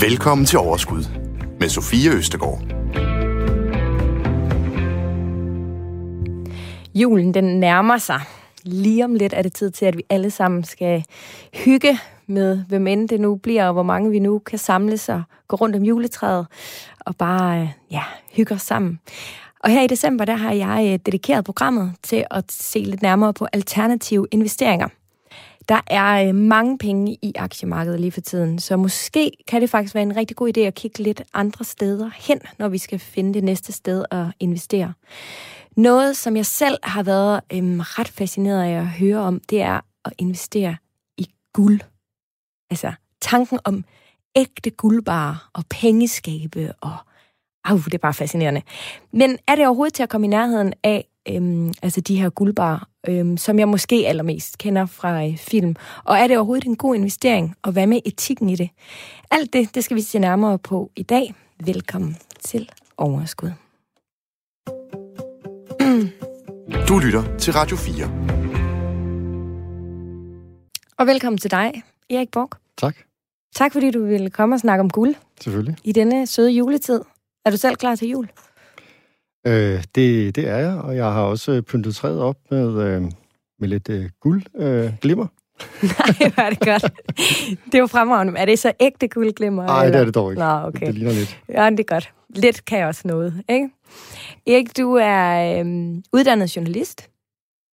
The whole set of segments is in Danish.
Velkommen til Overskud med Sofie Østegård. Julen den nærmer sig. Lige om lidt er det tid til, at vi alle sammen skal hygge med, hvem end det nu bliver, og hvor mange vi nu kan samles og gå rundt om juletræet og bare øh, ja, hygge os sammen. Og her i december, der har jeg øh, dedikeret programmet til at se lidt nærmere på alternative investeringer. Der er øh, mange penge i aktiemarkedet lige for tiden, så måske kan det faktisk være en rigtig god idé at kigge lidt andre steder hen, når vi skal finde det næste sted at investere. Noget, som jeg selv har været øhm, ret fascineret af at høre om, det er at investere i guld. Altså tanken om ægte guldbarer og pengeskabe og Au, det er bare fascinerende. Men er det overhovedet til at komme i nærheden af øhm, altså de her guldbarer, øhm, som jeg måske allermest kender fra øh, film? Og er det overhovedet en god investering? Og hvad med etikken i det? Alt det, det skal vi se nærmere på i dag. Velkommen til Overskud. Du lytter til Radio 4. Og velkommen til dig, Erik Borg. Tak. Tak fordi du ville komme og snakke om guld Selvfølgelig. i denne søde juletid. Er du selv klar til jul? Øh, det, det er jeg, og jeg har også pyntet træet op med, øh, med lidt øh, guld øh, glimmer. Nej, hvor er det godt. Det er jo fremragende. Er det så ægte guldglimmer? Nej, det er det dog ikke. Nå, okay. Det ligner lidt. Ja, det er godt. Lidt kan også noget, ikke? Erik, du er øhm, uddannet journalist.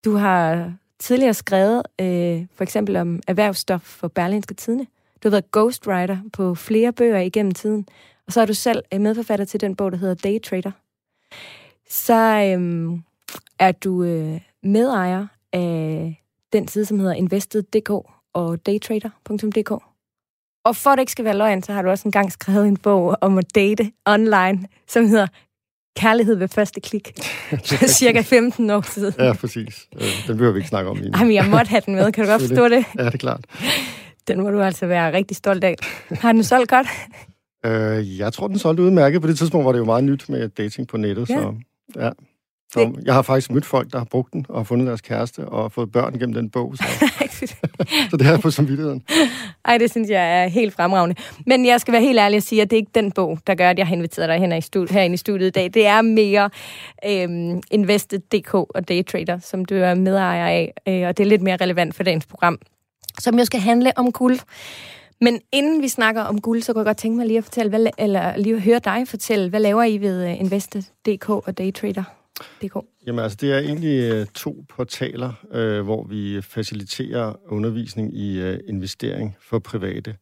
Du har tidligere skrevet øh, for eksempel om erhvervsstof for Berlinske Tidene. Du har været ghostwriter på flere bøger igennem tiden. Og så er du selv øh, medforfatter til den bog, der hedder Daytrader. Så øhm, er du øh, medejer af den side, som hedder Invested.dk og daytrader.dk. Og for at det ikke skal være løgn, så har du også engang skrevet en bog om at date online, som hedder Kærlighed ved første klik. For cirka 15 år siden. Ja, præcis. Øh, den behøver vi ikke snakke om lige nu. Ej, men jeg måtte have den med. Kan du godt forstå det? Ja, det er klart. Den må du altså være rigtig stolt af. Har den solgt godt? Øh, jeg tror, den solgte udmærket. På det tidspunkt var det jo meget nyt med dating på nettet. Ja. Så, ja. Så jeg har faktisk mødt folk, der har brugt den og har fundet deres kæreste og fået børn gennem den bog. Så, så det jeg på samvittigheden. Ej, det synes jeg er helt fremragende. Men jeg skal være helt ærlig og sige, at det er ikke den bog, der gør, at jeg har inviteret dig hen i studiet, herinde i studiet i dag. Det er mere øhm, Invested.dk og Daytrader, som du er medejer af, øh, og det er lidt mere relevant for dagens program, som jo skal handle om guld. Men inden vi snakker om guld, så kunne jeg godt tænke mig lige at fortælle, hvad, eller lige at høre dig fortælle, hvad laver I ved øh, Invest.dk Invested.dk og Daytrader.dk? Jamen altså, det er egentlig øh, to portaler, øh, hvor vi faciliterer undervisning i øh, investering for private.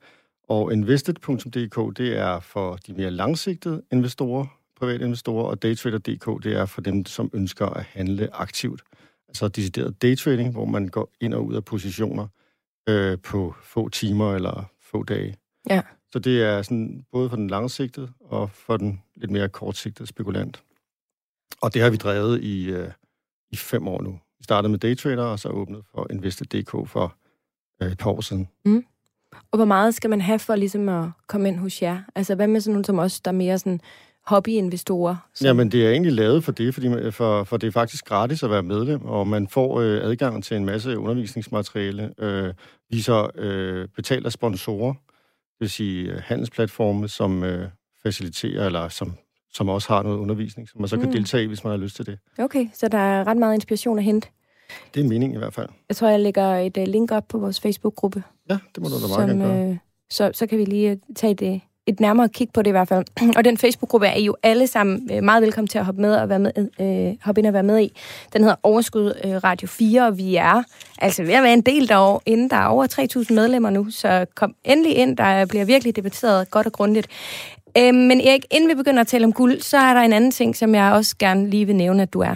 Og invested.dk, det er for de mere langsigtede investorer, private investorer, og daytrader.dk, det er for dem, som ønsker at handle aktivt. Altså decideret daytrading, hvor man går ind og ud af positioner øh, på få timer eller få dage. Ja. Så det er sådan både for den langsigtede og for den lidt mere kortsigtede spekulant. Og det har vi drevet i, øh, i fem år nu. Vi startede med Daytrader, og så åbnet for Invested.dk for øh, et par år siden. Og hvor meget skal man have for ligesom at komme ind hos jer? Altså, hvad med sådan nogle som os, der er mere sådan hobbyinvestorer? Som... Jamen, det er egentlig lavet for det, fordi for, for det er faktisk gratis at være medlem, og man får øh, adgang til en masse undervisningsmateriale, øh, viser øh, betalt af sponsorer, det vil sige øh, handelsplatforme, som øh, faciliterer, eller som, som også har noget undervisning, som man så kan Mm. deltage i, hvis man har lyst til det. Okay, så der er ret meget inspiration at hente. Det er meningen i hvert fald. Jeg tror, jeg lægger et uh, link op på vores Facebook-gruppe. Ja, det må du da meget gerne gøre. øh, så, så kan vi lige øh, tage det, et nærmere kig på det i hvert fald. og den Facebook-gruppe er I jo alle sammen øh, meget velkommen til at hoppe med og være med, øh, hoppe ind og være med i. Den hedder Overskud øh, Radio 4, og vi er altså ved at være en del derovre, inden der er over 3.000 medlemmer nu, så kom endelig ind, der bliver virkelig debatteret godt og grundigt. Øh, men Erik, inden vi begynder at tale om guld, så er der en anden ting, som jeg også gerne lige vil nævne, at du er.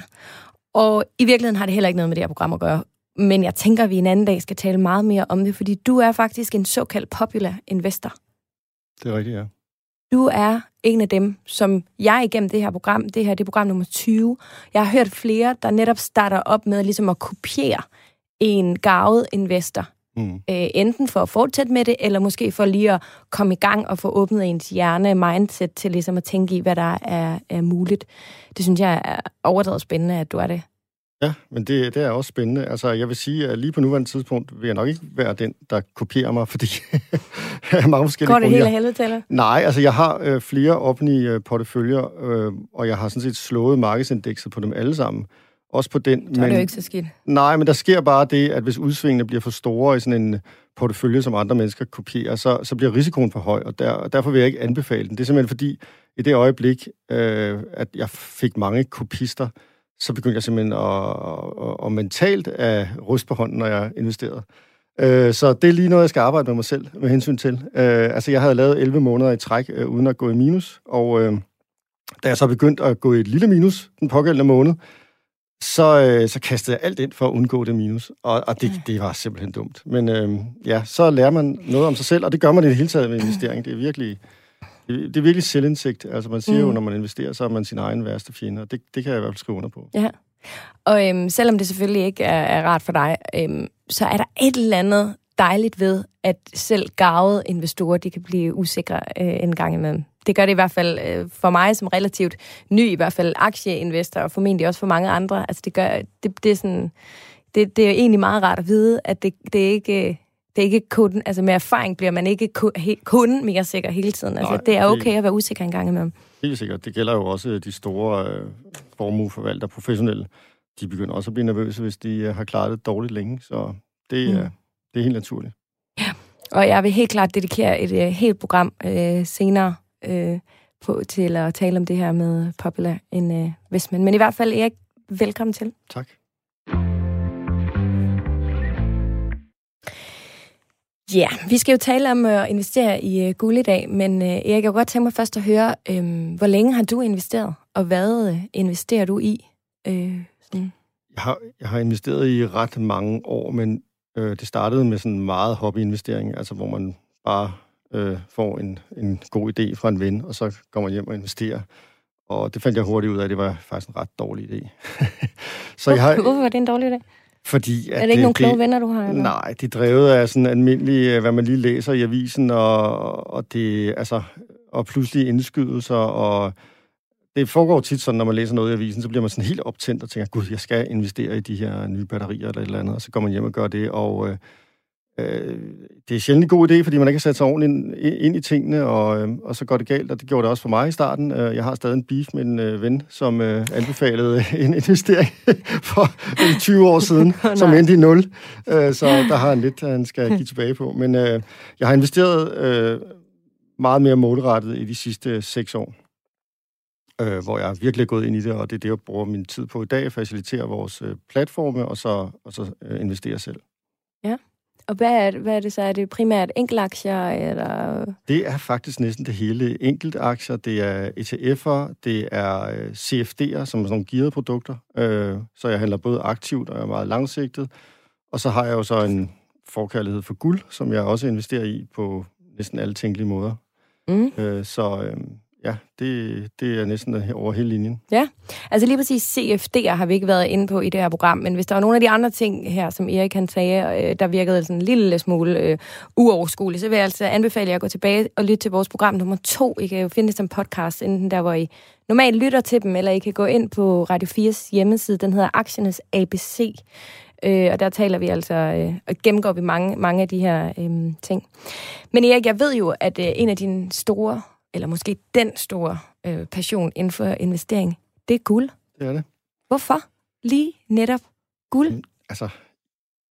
Og i virkeligheden har det heller ikke noget med det her program at gøre. Men jeg tænker, at vi en anden dag skal tale meget mere om det, fordi du er faktisk en såkaldt popular investor. Det er rigtigt, ja. Du er en af dem, som jeg igennem det her program, det her det er program nummer 20, jeg har hørt flere, der netop starter op med ligesom at kopiere en gavet investor. Mm. Øh, enten for at fortsætte med det, eller måske for lige at komme i gang og få åbnet ens hjerne, mindset til ligesom at tænke i, hvad der er, er muligt. Det synes jeg er overdrevet spændende, at du er det. Ja, men det, det er også spændende. Altså, jeg vil sige, at lige på nuværende tidspunkt vil jeg nok ikke være den, der kopierer mig, fordi jeg har mange forskellige Går det hele helvede til? Nej, altså jeg har øh, flere offentlige øh, porteføljer, øh, og jeg har sådan set slået markedsindekset på dem alle sammen. Også på den. Så er det jo ikke så skidt. Nej, men der sker bare det, at hvis udsvingene bliver for store i sådan en portefølje, som andre mennesker kopierer, så, så bliver risikoen for høj, og, der, og derfor vil jeg ikke anbefale den. Det er simpelthen fordi, i det øjeblik, øh, at jeg fik mange kopister, så begyndte jeg simpelthen at, at, at, mentalt at ryste på hånden, når jeg investerede. Øh, så det er lige noget, jeg skal arbejde med mig selv med hensyn til. Øh, altså, jeg havde lavet 11 måneder i træk, øh, uden at gå i minus, og øh, da jeg så begyndte at gå i et lille minus den pågældende måned, så, øh, så kastede jeg alt ind for at undgå det minus. Og, og det, det var simpelthen dumt. Men øh, ja, så lærer man noget om sig selv, og det gør man i det hele taget med investering. Det er virkelig, det, det er virkelig selvindsigt. Altså man siger mm. jo, når man investerer, så er man sin egen værste fjende, og det, det kan jeg i hvert fald skrive under på. Ja. Og øhm, selvom det selvfølgelig ikke er, er rart for dig, øhm, så er der et eller andet dejligt ved, at selv gavede investorer, de kan blive usikre øh, en gang imellem. Det gør det i hvert fald øh, for mig som relativt ny, i hvert fald aktieinvestor, og formentlig også for mange andre. Altså det gør, det, det er sådan, det, det er egentlig meget rart at vide, at det, det er ikke... Det er ikke kun, altså med erfaring bliver man ikke kun, he, kun mere sikker hele tiden. Altså, Nej, det er det- okay at være usikker en gang imellem. Helt sikkert. Det gælder jo også de store øh, formueforvaltere, professionelle. De begynder også at blive nervøse, hvis de øh, har klaret det dårligt længe. Så det, Mm. mm. det er helt naturligt. Og jeg vil helt klart dedikere et øh, helt program øh, senere øh, på, til at tale om det her med Popular Investment. Men i hvert fald, Erik, velkommen til. Tak. Ja, yeah, vi skal jo tale om at investere i øh, guld i dag, men øh, Erik, jeg kunne godt tænke mig først at høre, øh, hvor længe har du investeret, og hvad øh, investerer du i? Øh, sådan. Jeg har, jeg har investeret i ret mange år, men øh, det startede med sådan meget hobbyinvestering, altså hvor man bare øh, får en, en god idé fra en ven, og så går man hjem og investerer. Og det fandt jeg hurtigt ud af, at det var faktisk en ret dårlig idé. så jeg har, Hvorfor var det en dårlig idé? Fordi, Er det ikke nogen kloge venner, du har? eller? Nej, de er drevet af sådan almindelig, øh, hvad man lige læser i avisen, og, og det, altså, og pludselig indskydelser, og det foregår tit sådan, når man læser noget i avisen, så bliver man sådan helt optændt og tænker, gud, jeg skal investere i de her nye batterier eller et eller andet, og så går man hjem og gør det, og øh, øh, det er sjældent en god idé, fordi man ikke kan sætte sig ordentligt ind, ind i tingene, og, øh, og så går det galt, og det gjorde det også for mig i starten. Øh, Jeg har stadig en beef med en øh, ven, som øh, anbefalede en investering for øh, 20 år siden, Åh, som endte i nul. Øh, så der har han lidt, han skal give tilbage på. Men øh, jeg har investeret øh, meget mere målrettet i de sidste seks år, øh, hvor jeg virkelig er gået ind i det, og det er det, jeg bruger min tid på i dag, facilitere vores øh, platforme, og så, og så øh, investere selv. Og hvad er, hvad er det så? Er det primært enkeltaktier, eller... Det er faktisk næsten det hele. Enkeltaktier, det er ETF'er, det er øh, CFD'er, som er sådan nogle gearede produkter. Øh, så jeg handler både aktivt og er meget langsigtet. Og så har jeg jo så en forkærlighed for guld, som jeg også investerer i på næsten alle tænkelige måder. Mm. Øh, så ja, det, det er næsten over hele linjen. Ja, Altså lige præcis CFD'er har vi ikke været inde på i det her program, men hvis der var nogle af de andre ting her, som Erik han sagde, øh, der virkede sådan en lille smule øh, uoverskueligt, så vil jeg altså anbefale jer at gå tilbage og lytte til vores program nummer to. I kan jo finde det som podcast, enten der, hvor I normalt lytter til dem, eller I kan gå ind på Radio 4's hjemmeside, den hedder Aktiernes ABC. Øh, og der taler vi altså, øh, og gennemgår vi mange, mange af de her øh, ting. Men Erik, jeg ved jo, at øh, en af dine store, eller måske den store øh, passion inden for investering, det er guld. Det er det. Hvorfor lige netop guld? Altså,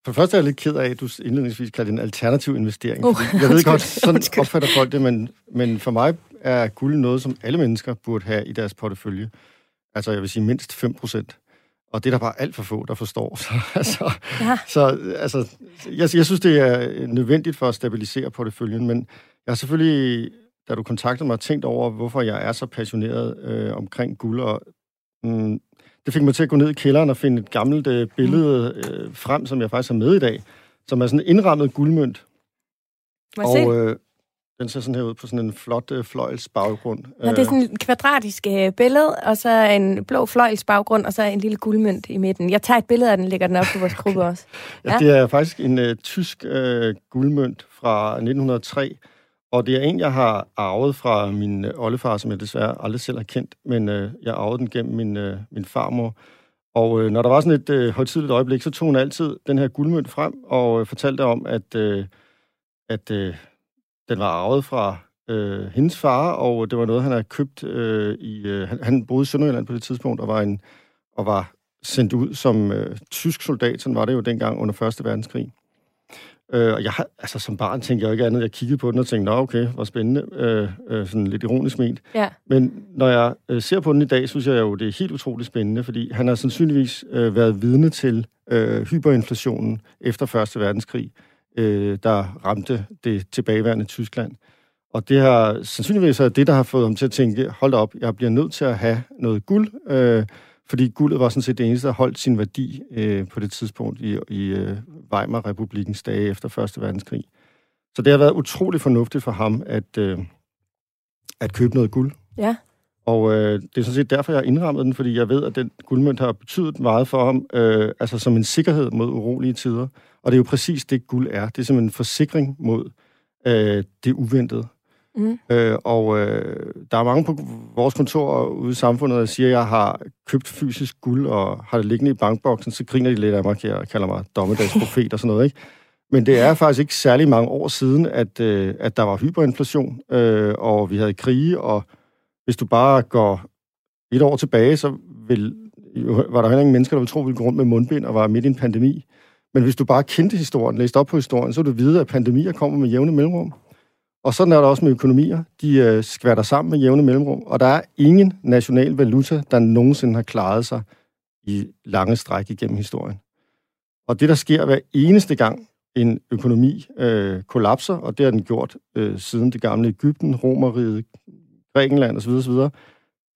for det første er jeg lidt ked af, at du indledningsvis kalder det en alternativ investering. Uh, jeg ved undskyld, godt, sådan undskyld. opfatter folk det, men, men for mig er guld noget, som alle mennesker burde have i deres portefølje. Altså, jeg vil sige mindst 5 procent. Og det er der bare alt for få, der forstår. Så, altså, Ja. så altså, jeg, jeg synes, det er nødvendigt for at stabilisere porteføljen, men jeg har selvfølgelig, da du kontaktede mig, tænkt over, hvorfor jeg er så passioneret øh, omkring guld, og mm, det fik mig til at gå ned i kælderen og finde et gammelt øh, billede øh, frem, som jeg faktisk har med i dag, som er sådan en indrammet guldmønt. Og øh, den ser sådan her ud på sådan en flot øh, fløjls baggrund. Nå, det er sådan et kvadratisk øh, billede, og så en blå fløjls baggrund, og så en lille guldmønt i midten. Jeg tager et billede af den, lægger den op på vores gruppe også. Ja, Ja. det er faktisk en øh, tysk øh, guldmønt fra 1903, og det er en, jeg har arvet fra min øh, oldefar, som jeg desværre aldrig selv har kendt, men øh, jeg arvede den gennem min, øh, min farmor. Og øh, når der var sådan et øh, højtidligt øjeblik, så tog hun altid den her guldmønt frem og øh, fortalte om, at, øh, at øh, den var arvet fra øh, hendes far, og det var noget, han havde købt øh, i... Øh, han, han boede i Sønderjylland på det tidspunkt, og var, en, og var sendt ud som øh, tysk soldat, sådan var det jo dengang under Første Verdenskrig. Øh, og jeg har, altså som barn tænkte jeg jo ikke andet, jeg kiggede på den og tænkte, nå okay, hvor spændende, øh, øh, sådan lidt ironisk ment. Ja. Men når jeg øh, ser på den i dag, synes jeg jo, det er helt utroligt spændende, fordi han har sandsynligvis øh, været vidne til øh, hyperinflationen efter Første Verdenskrig, øh, der ramte det tilbageværende Tyskland. Og det har sandsynligvis er det, der har fået ham til at tænke, hold op, jeg bliver nødt til at have noget guld, øh, fordi guldet var sådan set det eneste, der holdt sin værdi øh, på det tidspunkt i, i øh, Weimar-republikens dage efter Første Verdenskrig. Så det har været utrolig fornuftigt for ham at, øh, at købe noget guld. Ja. Og øh, det er sådan set derfor, jeg har indrammet den, fordi jeg ved, at den guldmønt har betydet meget for ham, øh, altså som en sikkerhed mod urolige tider. Og det er jo præcis det, guld er. Det er simpelthen en forsikring mod øh, det uventede. Mm. Øh, og øh, der er mange på vores kontor ude i samfundet, der siger, at jeg har købt fysisk guld og har det liggende i bankboksen, så griner de lidt af mig, og kalder mig dommedagsprofet og sådan noget, ikke? Men det er faktisk ikke særlig mange år siden, at, øh, at der var hyperinflation, øh, og vi havde krige, og hvis du bare går et år tilbage, så vil, var der heller ingen mennesker, der ville tro, at vi gå rundt med mundbind og var midt i en pandemi. Men hvis du bare kendte historien, læste op på historien, så ville du vide, at pandemier kommer med jævne mellemrum. Og sådan er det også med økonomier. De øh, skvatter sammen med jævne mellemrum, og der er ingen national valuta, der nogensinde har klaret sig i lange stræk igennem historien. Og det, der sker hver eneste gang, en økonomi øh, kollapser, og det har den gjort øh, siden det gamle Ægypten, Romeriet, Grækenland osv., osv.,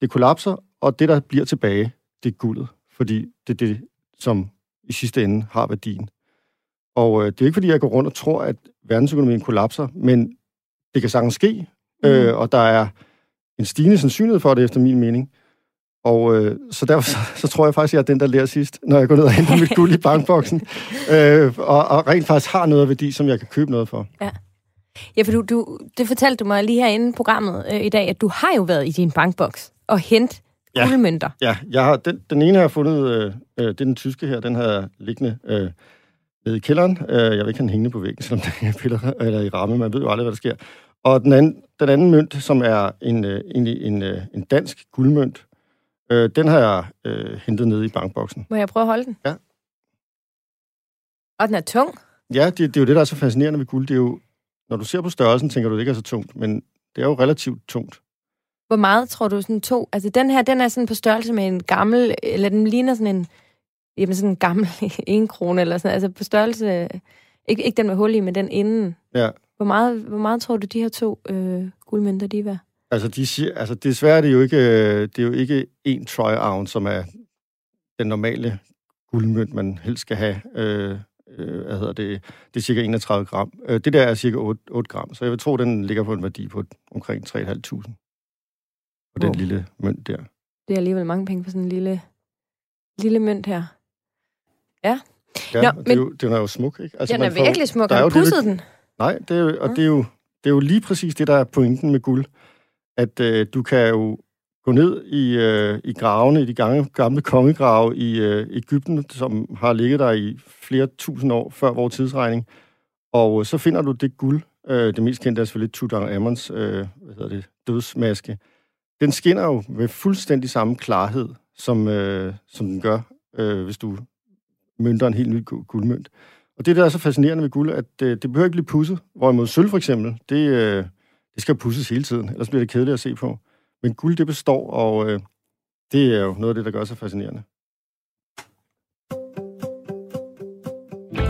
det kollapser, og det, der bliver tilbage, det er guldet, fordi det er det, som i sidste ende har værdien. Og øh, det er ikke, fordi jeg går rundt og tror, at verdensøkonomien kollapser, men det kan sagtens ske, mm. øh, og der er en stigende sandsynlighed for det, efter min mening. Og øh, så derfor så, så tror jeg faktisk, at jeg er den, der lærer sidst, når jeg går ned og henter mit guld i bankboksen, øh, og, og rent faktisk har noget af værdi, som jeg kan købe noget for. Ja. Ja, for du, du, det fortalte du mig lige herinde i programmet øh, i dag, at du har jo været i din bankboks og hent ja. guldmønter. Ja, jeg har, den, den ene har jeg fundet, øh, øh, det er den tyske her, den har liggende øh, nede i kælderen. Øh, jeg vil ikke have den hængende på væggen, selvom den er piller, eller i ramme, man ved jo aldrig, hvad der sker. Og den anden, den anden mønt, som er en, øh, en, en, øh, en dansk guldmønt, øh, den har jeg øh, hentet nede i bankboksen. Må jeg prøve at holde den? Ja. Og den er tung? Ja, det, det er jo det, der er så fascinerende ved guld. Det er jo, når du ser på størrelsen, tænker du, det ikke er så tungt, men det er jo relativt tungt. Hvor meget tror du sådan to? Altså den her, den er sådan på størrelse med en gammel, eller den ligner sådan en, jamen sådan en gammel en krone eller sådan, altså på størrelse, ikke, ikke den med hul i, men den inden. Ja. Hvor meget, hvor meget tror du, de her to øh, guldmønter, de er værd? Altså, de siger, altså desværre er det jo ikke, øh, det er jo ikke en troy ounce, som er den normale guldmønt, man helst skal have. Øh, øh, hvad hedder det? Det er cirka 31 gram. Øh, det der er cirka 8, 8 gram, så jeg vil tro, den ligger på en værdi på omkring 3.500. Og den lille mønt der. Det er alligevel mange penge for sådan en lille, lille mønt her. Ja. Ja, Nå, men, det er jo, den er jo smuk, ikke? Altså, den er får, virkelig smuk. Har du pudset den? Nej, det er, og det er, jo, det er jo lige præcis det, der er pointen med guld. At øh, du kan jo gå ned i, øh, i gravene, i de gamle, gamle kongegrave i øh, Ægypten, som har ligget der i flere tusind år før vores tidsregning. Og så finder du det guld. Øh, det mest kendte er selvfølgelig Tutankhamons øh, hvad hedder det, dødsmaske. Den skinner jo med fuldstændig samme klarhed, som, øh, som den gør, øh, hvis du mønter en helt ny guldmønt. Og det, der er så fascinerende ved guld, at øh, det behøver ikke blive pudset. Hvorimod sølv for eksempel, det, øh, det skal pudses hele tiden, ellers bliver det kedeligt at se på. Men guld, det består, og øh, det er jo noget af det, der gør sig fascinerende.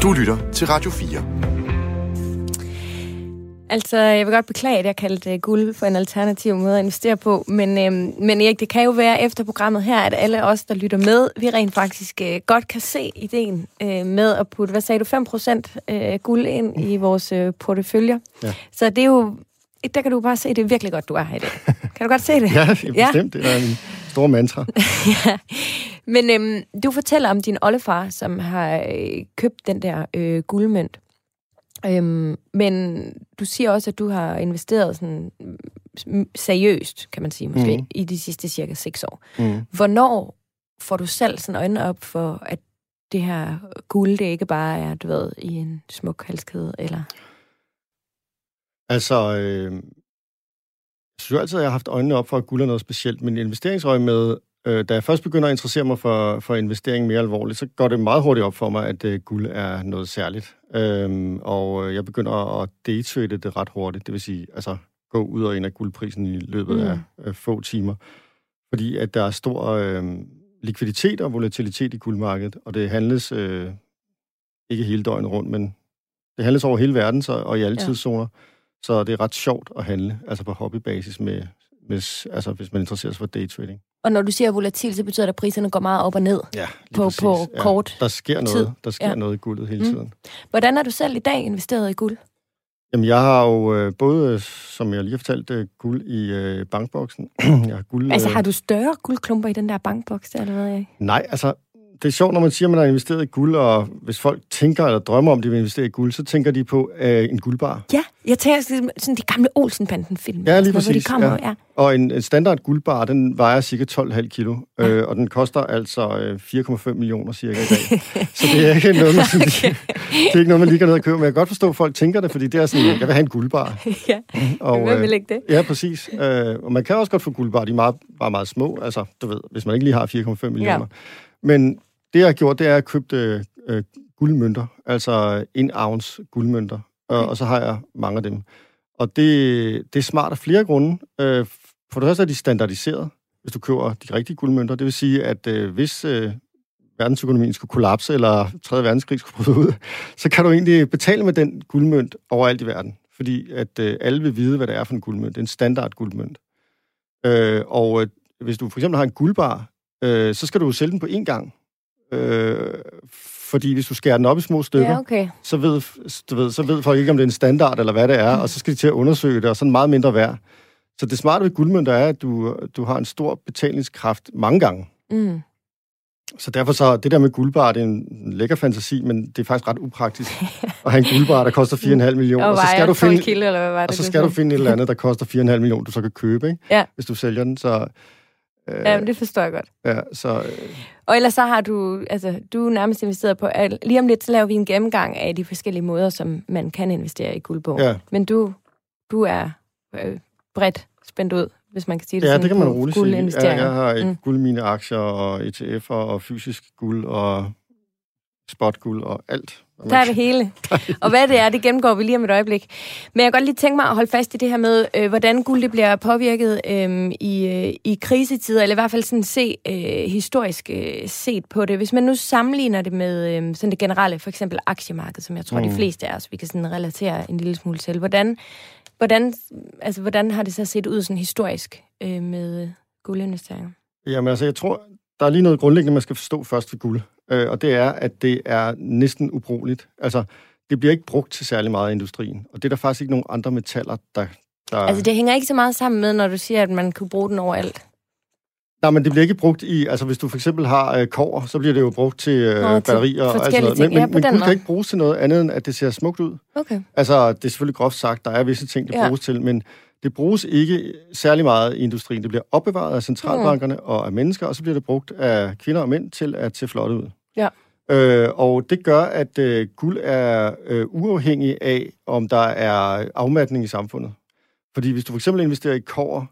Du lytter til Radio 4. Altså, jeg vil godt beklage, at jeg kaldte guld for en alternativ måde at investere på, men, øhm, men Erik, det kan jo være efter programmet her, at alle os, der lytter med, vi rent faktisk øh, godt kan se ideen øh, med at putte, hvad sagde du, 5% øh, guld ind i vores øh, porteføljer. Ja. Så det er jo, der kan du bare se, det er virkelig godt, du er her i dag. Kan du godt se det? ja, bestemt. Ja. Det er en stor mantra. ja. Men øhm, du fortæller om din oldefar, som har øh, købt den der øh, guldmønt. Øhm, men du siger også, at du har investeret sådan seriøst, kan man sige måske, mm. i de sidste cirka seks år. Mm. Hvornår får du selv sådan øjnene op for, at det her guld, det ikke bare er, du ved, i en smuk halskæde, eller? Altså, øh, jeg synes altid, at jeg har haft øjnene op for, at guld er noget specielt, men investeringsøje med, øh, da jeg først begynder at interessere mig for, for investering mere alvorligt, så går det meget hurtigt op for mig, at øh, guld er noget særligt. Øh, og jeg begynder at daytrade det ret hurtigt, det vil sige, altså gå ud og ind af guldprisen i løbet mm. af øh, få timer. Fordi at der er stor øh, likviditet og volatilitet i guldmarkedet, og det handles øh, ikke hele døgnet rundt, men det handles over hele verden så, og i alle ja. tidszoner. Så det er ret sjovt at handle, altså på hobbybasis, med, med, altså hvis man interesserer sig for daytrading. Og når du siger volatil, så betyder det, at priserne går meget op og ned ja, på, på ja, kort Der sker tid. noget, der sker ja. noget i guldet hele mm. tiden. Hvordan er du selv i dag investeret i guld? Jamen, jeg har jo øh, både, som jeg lige har fortalt, øh, guld i øh, bankboksen. jeg har guld, altså, har du større guldklumper i den der bankboks, eller hvad? Jeg? Nej, altså, det er sjovt, når man siger, at man har investeret i guld, og hvis folk tænker eller drømmer om, at de vil investere i guld, så tænker de på øh, en guldbar. Ja, jeg tænker sådan de gamle Olsenbanden-film. Ja, lige præcis. Hvor de kommer, ja. ja. Og en, en standard guldbar, den vejer cirka 12,5 kilo, ja. øh, og den koster altså øh, 4,5 millioner cirka i dag. så det er ikke noget, man, sådan, okay. det er ikke noget, man lige kan ned og købe, men jeg kan godt forstå, at folk tænker det, fordi det er sådan, jeg vil have en guldbar. ja, og, hvem vil ikke det? Ja, præcis. Øh, og man kan også godt få guldbar, de er meget, bare meget små, altså, du ved, hvis man ikke lige har 4,5 millioner. Ja. Men det, jeg har gjort, det er at købe øh, guldmønter, altså en ounce guldmønter, okay. og, og så har jeg mange af dem. Og det, det er smart af flere grunde. Øh, for det første er de standardiseret, hvis du køber de rigtige guldmønter. Det vil sige, at øh, hvis øh, verdensøkonomien skulle kollapse, eller 3. verdenskrig skulle bryde ud, så kan du egentlig betale med den guldmønt overalt i verden. Fordi at øh, alle vil vide, hvad det er for en guldmønt. Det er en standard guldmønt. Øh, og øh, hvis du for eksempel har en guldbar, øh, så skal du jo sælge den på én gang. Øh, fordi hvis du skærer den op i små stykker, ja, okay. så, ved, du ved, så ved folk ikke, om det er en standard eller hvad det er, mm. og så skal de til at undersøge det, og sådan meget mindre værd. Så det smarte ved guldmønter er, at du, du har en stor betalingskraft mange gange. Mm. Så derfor så, det der med guldbar, det er en lækker fantasi, men det er faktisk ret upraktisk at have en guldbar, der koster 4,5 millioner. Og, og så skal du finde, kilo, eller hvad var det, og så skal du finde et eller andet, der koster 4,5 millioner, du så kan købe, ikke? Ja. hvis du sælger den. Så, Øh, ja, det forstår jeg godt. Ja, så... Øh... Og ellers så har du, altså, du er nærmest investeret på, at lige om lidt, så laver vi en gennemgang af de forskellige måder, som man kan investere i guld på. Ja. Men du, du er øh, bredt spændt ud, hvis man kan sige det ja, sådan, det kan man roligt sige. Ja, jeg har mm. guld mine aktier og ETF'er og fysisk guld og spotguld og alt. Der er det hele. Og hvad det er, det gennemgår vi lige om et øjeblik. Men jeg kan godt lige tænke mig at holde fast i det her med, øh, hvordan guld det bliver påvirket øh, i, øh, i krisetider, eller i hvert fald sådan se øh, historisk øh, set på det. Hvis man nu sammenligner det med øh, sådan det generelle, for eksempel aktiemarked, som jeg tror, mm. de fleste af os, vi kan sådan relatere en lille smule til. Hvordan, hvordan, altså, hvordan har det så set ud sådan historisk øh, med guldinvesteringer? Jamen altså, jeg tror, der er lige noget grundlæggende, man skal forstå først ved guld øh, og det er, at det er næsten ubrugeligt. Altså, det bliver ikke brugt til særlig meget i industrien, og det er der faktisk ikke nogen andre metaller, der... der... Altså, det hænger ikke så meget sammen med, når du siger, at man kunne bruge den overalt. Nej, men det bliver ikke brugt i... Altså, hvis du for eksempel har øh, kover, så bliver det jo brugt til øh, Nå, batterier og alt sådan noget. Men, ja, men, men guld kan ikke bruges til noget andet, end at det ser smukt ud. Okay. Altså, det er selvfølgelig groft sagt, der er visse ting, det ja. bruges til, men det bruges ikke særlig meget i industrien. Det bliver opbevaret af centralbankerne mm. og af mennesker, og så bliver det brugt af kvinder og mænd til at se flot ud. Ja. Øh, og det gør, at øh, guld er øh, uafhængig af, om der er afmatning i samfundet. Fordi hvis du for eksempel investerer i kår,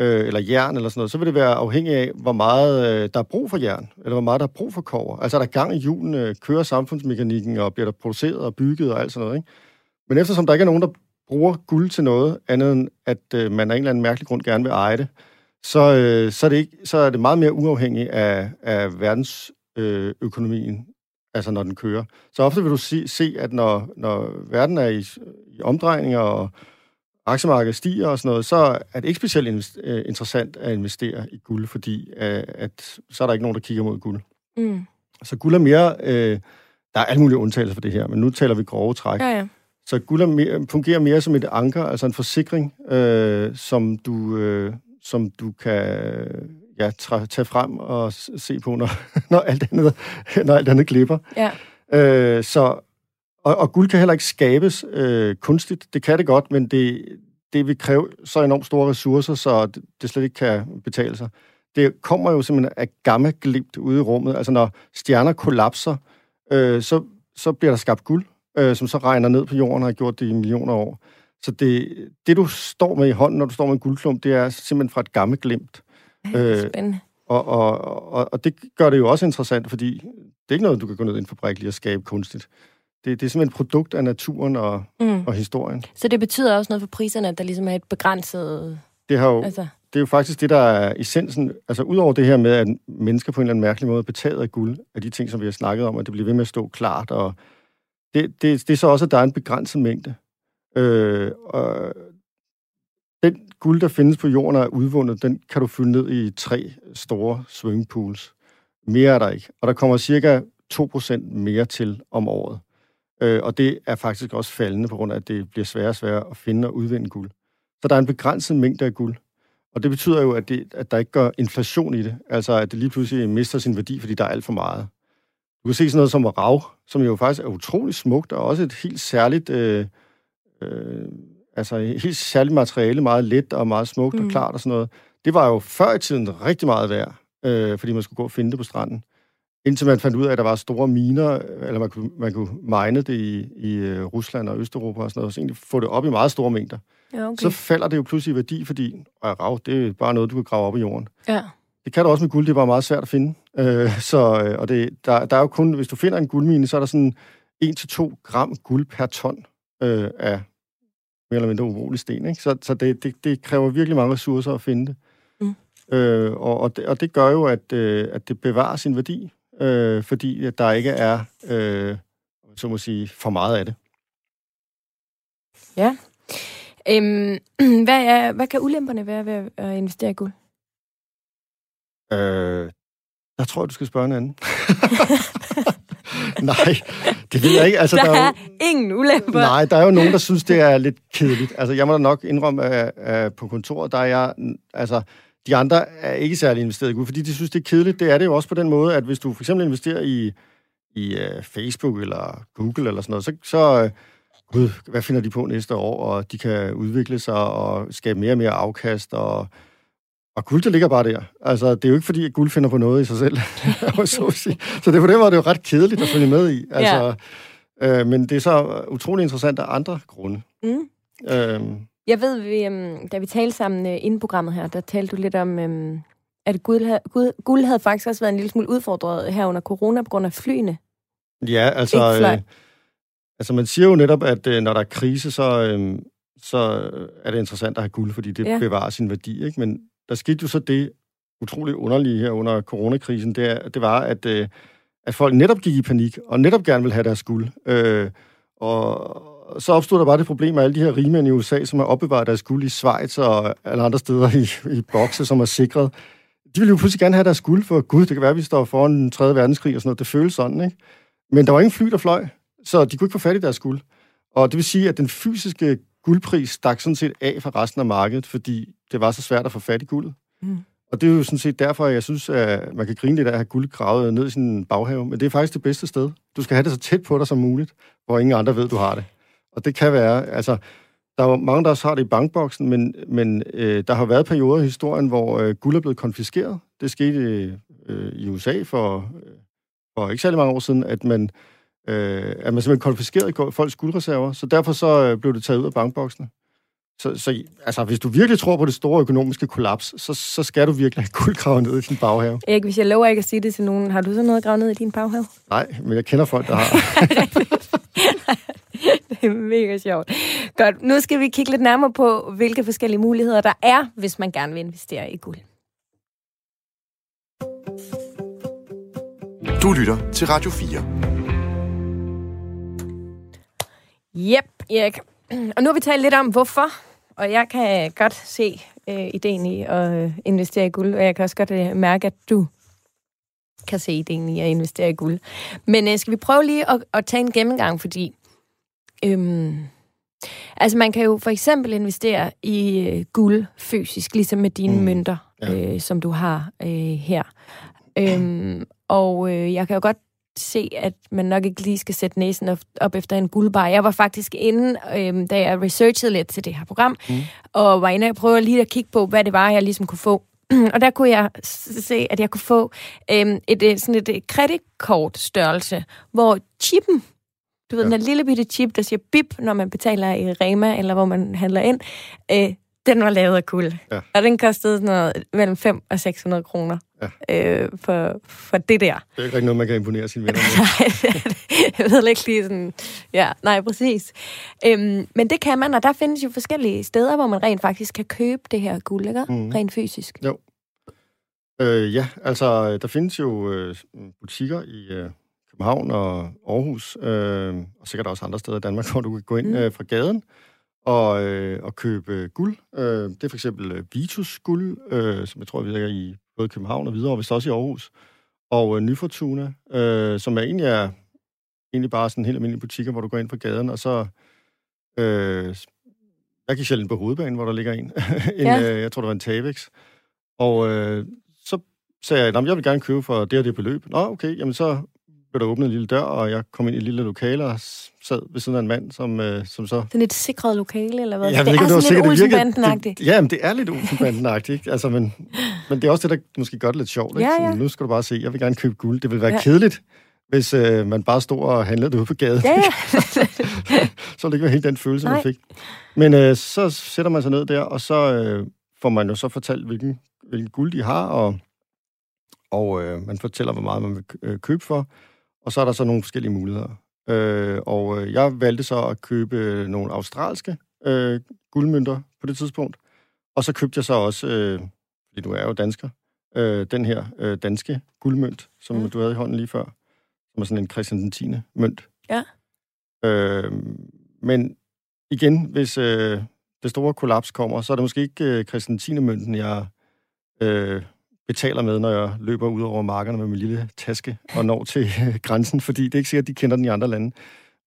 øh, eller jern eller sådan noget, så vil det være afhængig af, hvor meget øh, der er brug for jern, eller hvor meget der er brug for kår. Altså er der gang i julen, øh, kører samfundsmekanikken, og bliver der produceret og bygget og alt sådan noget. Ikke? Men eftersom der ikke er nogen, der bruger guld til noget, andet end at øh, man af en eller anden mærkelig grund gerne vil eje det, så, øh, så, er, det ikke, så er det meget mere uafhængigt af, af verdens øh, økonomien, altså når den kører. Så ofte vil du se, se at når, når verden er i, i omdrejninger, og aktiemarkedet stiger og sådan noget, så er det ikke specielt øh, interessant at investere i guld, fordi øh, at, så er der ikke nogen, der kigger mod guld. Mm. Så guld er mere... Øh, der er alle mulige undtagelser for det her, men nu taler vi grove træk. Ja, ja. Så guld er mere, fungerer mere som et anker, altså en forsikring, øh, som, du, øh, som du kan ja, tage frem og se på, når, når, alt, andet, når alt andet glipper. Ja. Øh, så, og, og guld kan heller ikke skabes øh, kunstigt. Det kan det godt, men det, det vil kræve så enormt store ressourcer, så det, det slet ikke kan betale sig. det kommer jo simpelthen af gamma glimt ude i rummet. Altså når stjerner kollapser, øh, så, så bliver der skabt guld, øh, som så regner ned på jorden og har gjort det i millioner år. Så det, det, du står med i hånden, når du står med en guldklump, det er simpelthen fra et gammelt glimt. Øh, Spændende. Og, og, og, og det gør det jo også interessant, fordi det er ikke noget, du kan gå ned i en fabrik lige og skabe kunstigt. Det, det er simpelthen et produkt af naturen og, mm. og historien. Så det betyder også noget for priserne, at der ligesom er et begrænset... Det, har jo, altså... det er jo faktisk det, der er essensen. Altså udover det her med, at mennesker på en eller anden mærkelig måde betaget af guld, af de ting, som vi har snakket om, at det bliver ved med at stå klart. Og det, det, det er så også, at der er en begrænset mængde. Øh, og den guld, der findes på jorden og er udvundet, den kan du fylde ned i tre store swimmingpools. Mere er der ikke. Og der kommer cirka 2% mere til om året. Øh, og det er faktisk også faldende, på grund af, at det bliver sværere og sværere at finde og udvinde guld. Så der er en begrænset mængde af guld. Og det betyder jo, at, det, at der ikke går inflation i det. Altså, at det lige pludselig mister sin værdi, fordi der er alt for meget. Du kan se sådan noget som rav, som jo faktisk er utrolig smukt, og også et helt særligt, øh, øh, altså helt særligt materiale, meget let og meget smukt mm. og klart og sådan noget. Det var jo før i tiden rigtig meget værd, øh, fordi man skulle gå og finde det på stranden indtil man fandt ud af, at der var store miner, eller man kunne, man kunne mine det i, i øh, Rusland og Østeuropa og sådan noget, så egentlig få det op i meget store mængder. Ja, okay. Så falder det jo pludselig i værdi, fordi rav, det er bare noget, du kan grave op i jorden. Ja. Det kan du også med guld, det er bare meget svært at finde. Øh, så, øh, og det, der, der er jo kun, hvis du finder en guldmine, så er der sådan 1-2 gram guld per ton øh, af mere eller mindre urolig sten. Ikke? Så, så det, det, det kræver virkelig mange ressourcer at finde det. Mm. Øh, og, og, det og det gør jo, at, øh, at det bevarer sin værdi øh, fordi der ikke er, øh, så må sige, for meget af det. Ja. Øhm, hvad, er, hvad kan ulemperne være ved at investere i guld? Øh, der tror jeg, du skal spørge en anden. nej, det ved jeg ikke. Altså, der, der er, jo, ingen ulemper. Nej, der er jo nogen, der synes, det er lidt kedeligt. Altså, jeg må da nok indrømme, at, at på kontoret, der er jeg... Altså, de andre er ikke særlig investeret i guld, fordi de synes, det er kedeligt. Det er det jo også på den måde, at hvis du for eksempel investerer i, i uh, Facebook eller Google eller sådan noget, så, så uh, gud, hvad finder de på næste år? Og de kan udvikle sig og skabe mere og mere afkast, og, og guld, det ligger bare der. Altså, det er jo ikke fordi, at guld finder på noget i sig selv. så, så det på den måde det jo ret kedeligt at følge med i. Altså, ja. uh, men det er så utrolig interessant af andre grunde. Mm. Uh, jeg ved, vi, um, da vi talte sammen uh, inden programmet her, der talte du lidt om, um, at guld, guld, guld havde faktisk også været en lille smule udfordret her under corona på grund af flyene. Ja, altså, øh, altså man siger jo netop, at øh, når der er krise, så, øh, så er det interessant at have guld, fordi det ja. bevarer sin værdi. Ikke? Men der skete jo så det utrolig underlige her under coronakrisen, det, er, det var, at, øh, at folk netop gik i panik, og netop gerne ville have deres guld. Øh, og, så opstod der bare det problem med alle de her rigmænd i USA, som har opbevaret deres guld i Schweiz og alle andre steder i, i bokse, som er sikret. De ville jo pludselig gerne have deres guld, for gud, det kan være, at vi står foran den 3. verdenskrig og sådan noget. Det føles sådan, ikke? Men der var ingen fly, der fløj, så de kunne ikke få fat i deres guld. Og det vil sige, at den fysiske guldpris stak sådan set af fra resten af markedet, fordi det var så svært at få fat i guldet. Mm. Og det er jo sådan set derfor, at jeg synes, at man kan grine lidt af at have guld gravet ned i sin baghave. Men det er faktisk det bedste sted. Du skal have det så tæt på dig som muligt, hvor ingen andre ved, du har det. Og det kan være, altså, der er jo mange, der også har det i bankboksen, men, men øh, der har været perioder i historien, hvor øh, guld er blevet konfiskeret. Det skete øh, i USA for, øh, for ikke særlig mange år siden, at man, øh, at man simpelthen konfiskerede folks guldreserver, så derfor så øh, blev det taget ud af bankboksene. Så, så altså, hvis du virkelig tror på det store økonomiske kollaps, så, så skal du virkelig have guldgravet ned i din baghave. Erik, hvis jeg lover ikke at sige det til nogen, har du så noget gravet ned i din baghave? Nej, men jeg kender folk, der har. det er mega sjovt. Godt, nu skal vi kigge lidt nærmere på, hvilke forskellige muligheder der er, hvis man gerne vil investere i guld. Du lytter til Radio 4. Yep, Erik. Og nu har vi talt lidt om, hvorfor. Og jeg kan godt se øh, ideen i at øh, investere i guld, og jeg kan også godt øh, mærke, at du kan se ideen i at investere i guld. Men øh, skal vi prøve lige at, at tage en gennemgang, fordi Øhm, altså man kan jo for eksempel investere i øh, guld fysisk, ligesom med dine mm. mønter, ja. øh, som du har øh, her. Øhm, og øh, jeg kan jo godt se, at man nok ikke lige skal sætte næsen op, efter en guldbar. Jeg var faktisk inde, øh, da jeg researchede lidt til det her program, mm. og var inde og prøvede lige at kigge på, hvad det var, jeg ligesom kunne få og der kunne jeg se, at jeg kunne få øhm, et, et, sådan et kreditkortstørrelse, hvor chippen, du ved, ja. den lille bitte chip, der siger bip, når man betaler i Rema, eller hvor man handler ind, øh, den var lavet af guld. Ja. Og den kostede sådan noget mellem 5 og 600 kroner ja. øh, for, for det der. Det er ikke noget, man kan imponere sine venner med. jeg ved ikke lige sådan... Ja, nej, præcis. Øhm, men det kan man, og der findes jo forskellige steder, hvor man rent faktisk kan købe det her guld, ikke? Mm. Rent fysisk. Jo. Øh, ja, altså, der findes jo øh, butikker i øh, København og Aarhus, øh, og sikkert også andre steder i Danmark, hvor du kan gå ind mm. øh, fra gaden og, øh, og købe guld. Øh, det er for eksempel øh, Vitus guld, øh, som jeg tror, vi er i både København og videre, og vist også i Aarhus. Og øh, Nyfortuna, øh, som er egentlig er egentlig bare sådan en helt almindelig butikker, hvor du går ind på gaden, og så... Øh, jeg gik selv ind på hovedbanen, hvor der ligger en. en ja. øh, jeg tror, det var en Tavex. Og øh, så sagde jeg, at jeg vil gerne købe for det og det beløb. Nå, okay, jamen så blev der åbnet en lille dør, og jeg kom ind i et lille lokale og sad ved siden af en mand, som, øh, som så... Det er et sikret lokale, eller hvad? Jeg det ikke, er det sådan lidt Olsenbanden-agtigt. Ja, men det er lidt Olsenbanden-agtigt, Altså, men, men det er også det, der måske gør det lidt sjovt. Ikke? Ja, ja. Så nu skal du bare se, jeg vil gerne købe guld. Det vil være ja. kedeligt, hvis øh, man bare stod og handlede det ude på gaden. Ja, ja. så det ikke være helt den følelse, Nej. man fik. Men øh, så sætter man sig ned der, og så øh, får man jo så fortalt, hvilken, hvilken guld de har, og, og øh, man fortæller, hvor meget man vil øh, købe for. Og så er der så nogle forskellige muligheder. Øh, og øh, jeg valgte så at købe nogle australske øh, guldmønter på det tidspunkt. Og så købte jeg så også, øh, fordi du er jo dansker, øh, den her øh, danske guldmønt, som mm. du havde i hånden lige før. Som er sådan en Christian 10. mønt. Ja. Øh, men igen, hvis øh, det store kollaps kommer, så er det måske ikke øh, Christian 10. mønten, jeg øh, betaler med, når jeg løber ud over markerne med min lille taske og når til øh, grænsen, fordi det er ikke sikkert, at de kender den i andre lande.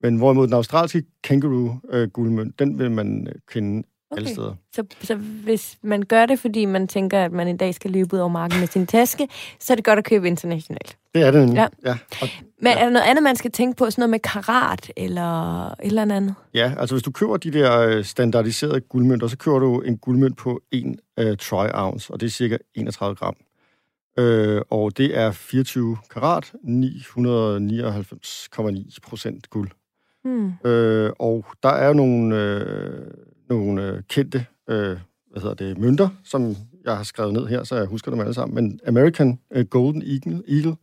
Men hvorimod den australske kangaroo-guldmønt, øh, den vil man øh, kende okay. alle steder. Så, så hvis man gør det, fordi man tænker, at man en dag skal løbe ud over marken med sin taske, så er det godt at købe internationalt. Det er det. Ja. ja. Og, Men ja. er der noget andet, man skal tænke på? Sådan noget med karat eller et eller andet? Ja, altså hvis du køber de der standardiserede guldmønter, så køber du en guldmønt på 1 uh, tri-ounce, og det er cirka 31 gram. Øh, og det er 24 karat, 999,9 procent guld. Mm. Øh, og der er nogle, øh, nogle øh, kendte øh, hvad hedder det, mønter, som jeg har skrevet ned her, så jeg husker dem alle sammen. Men American øh, Golden Eagle, Eagle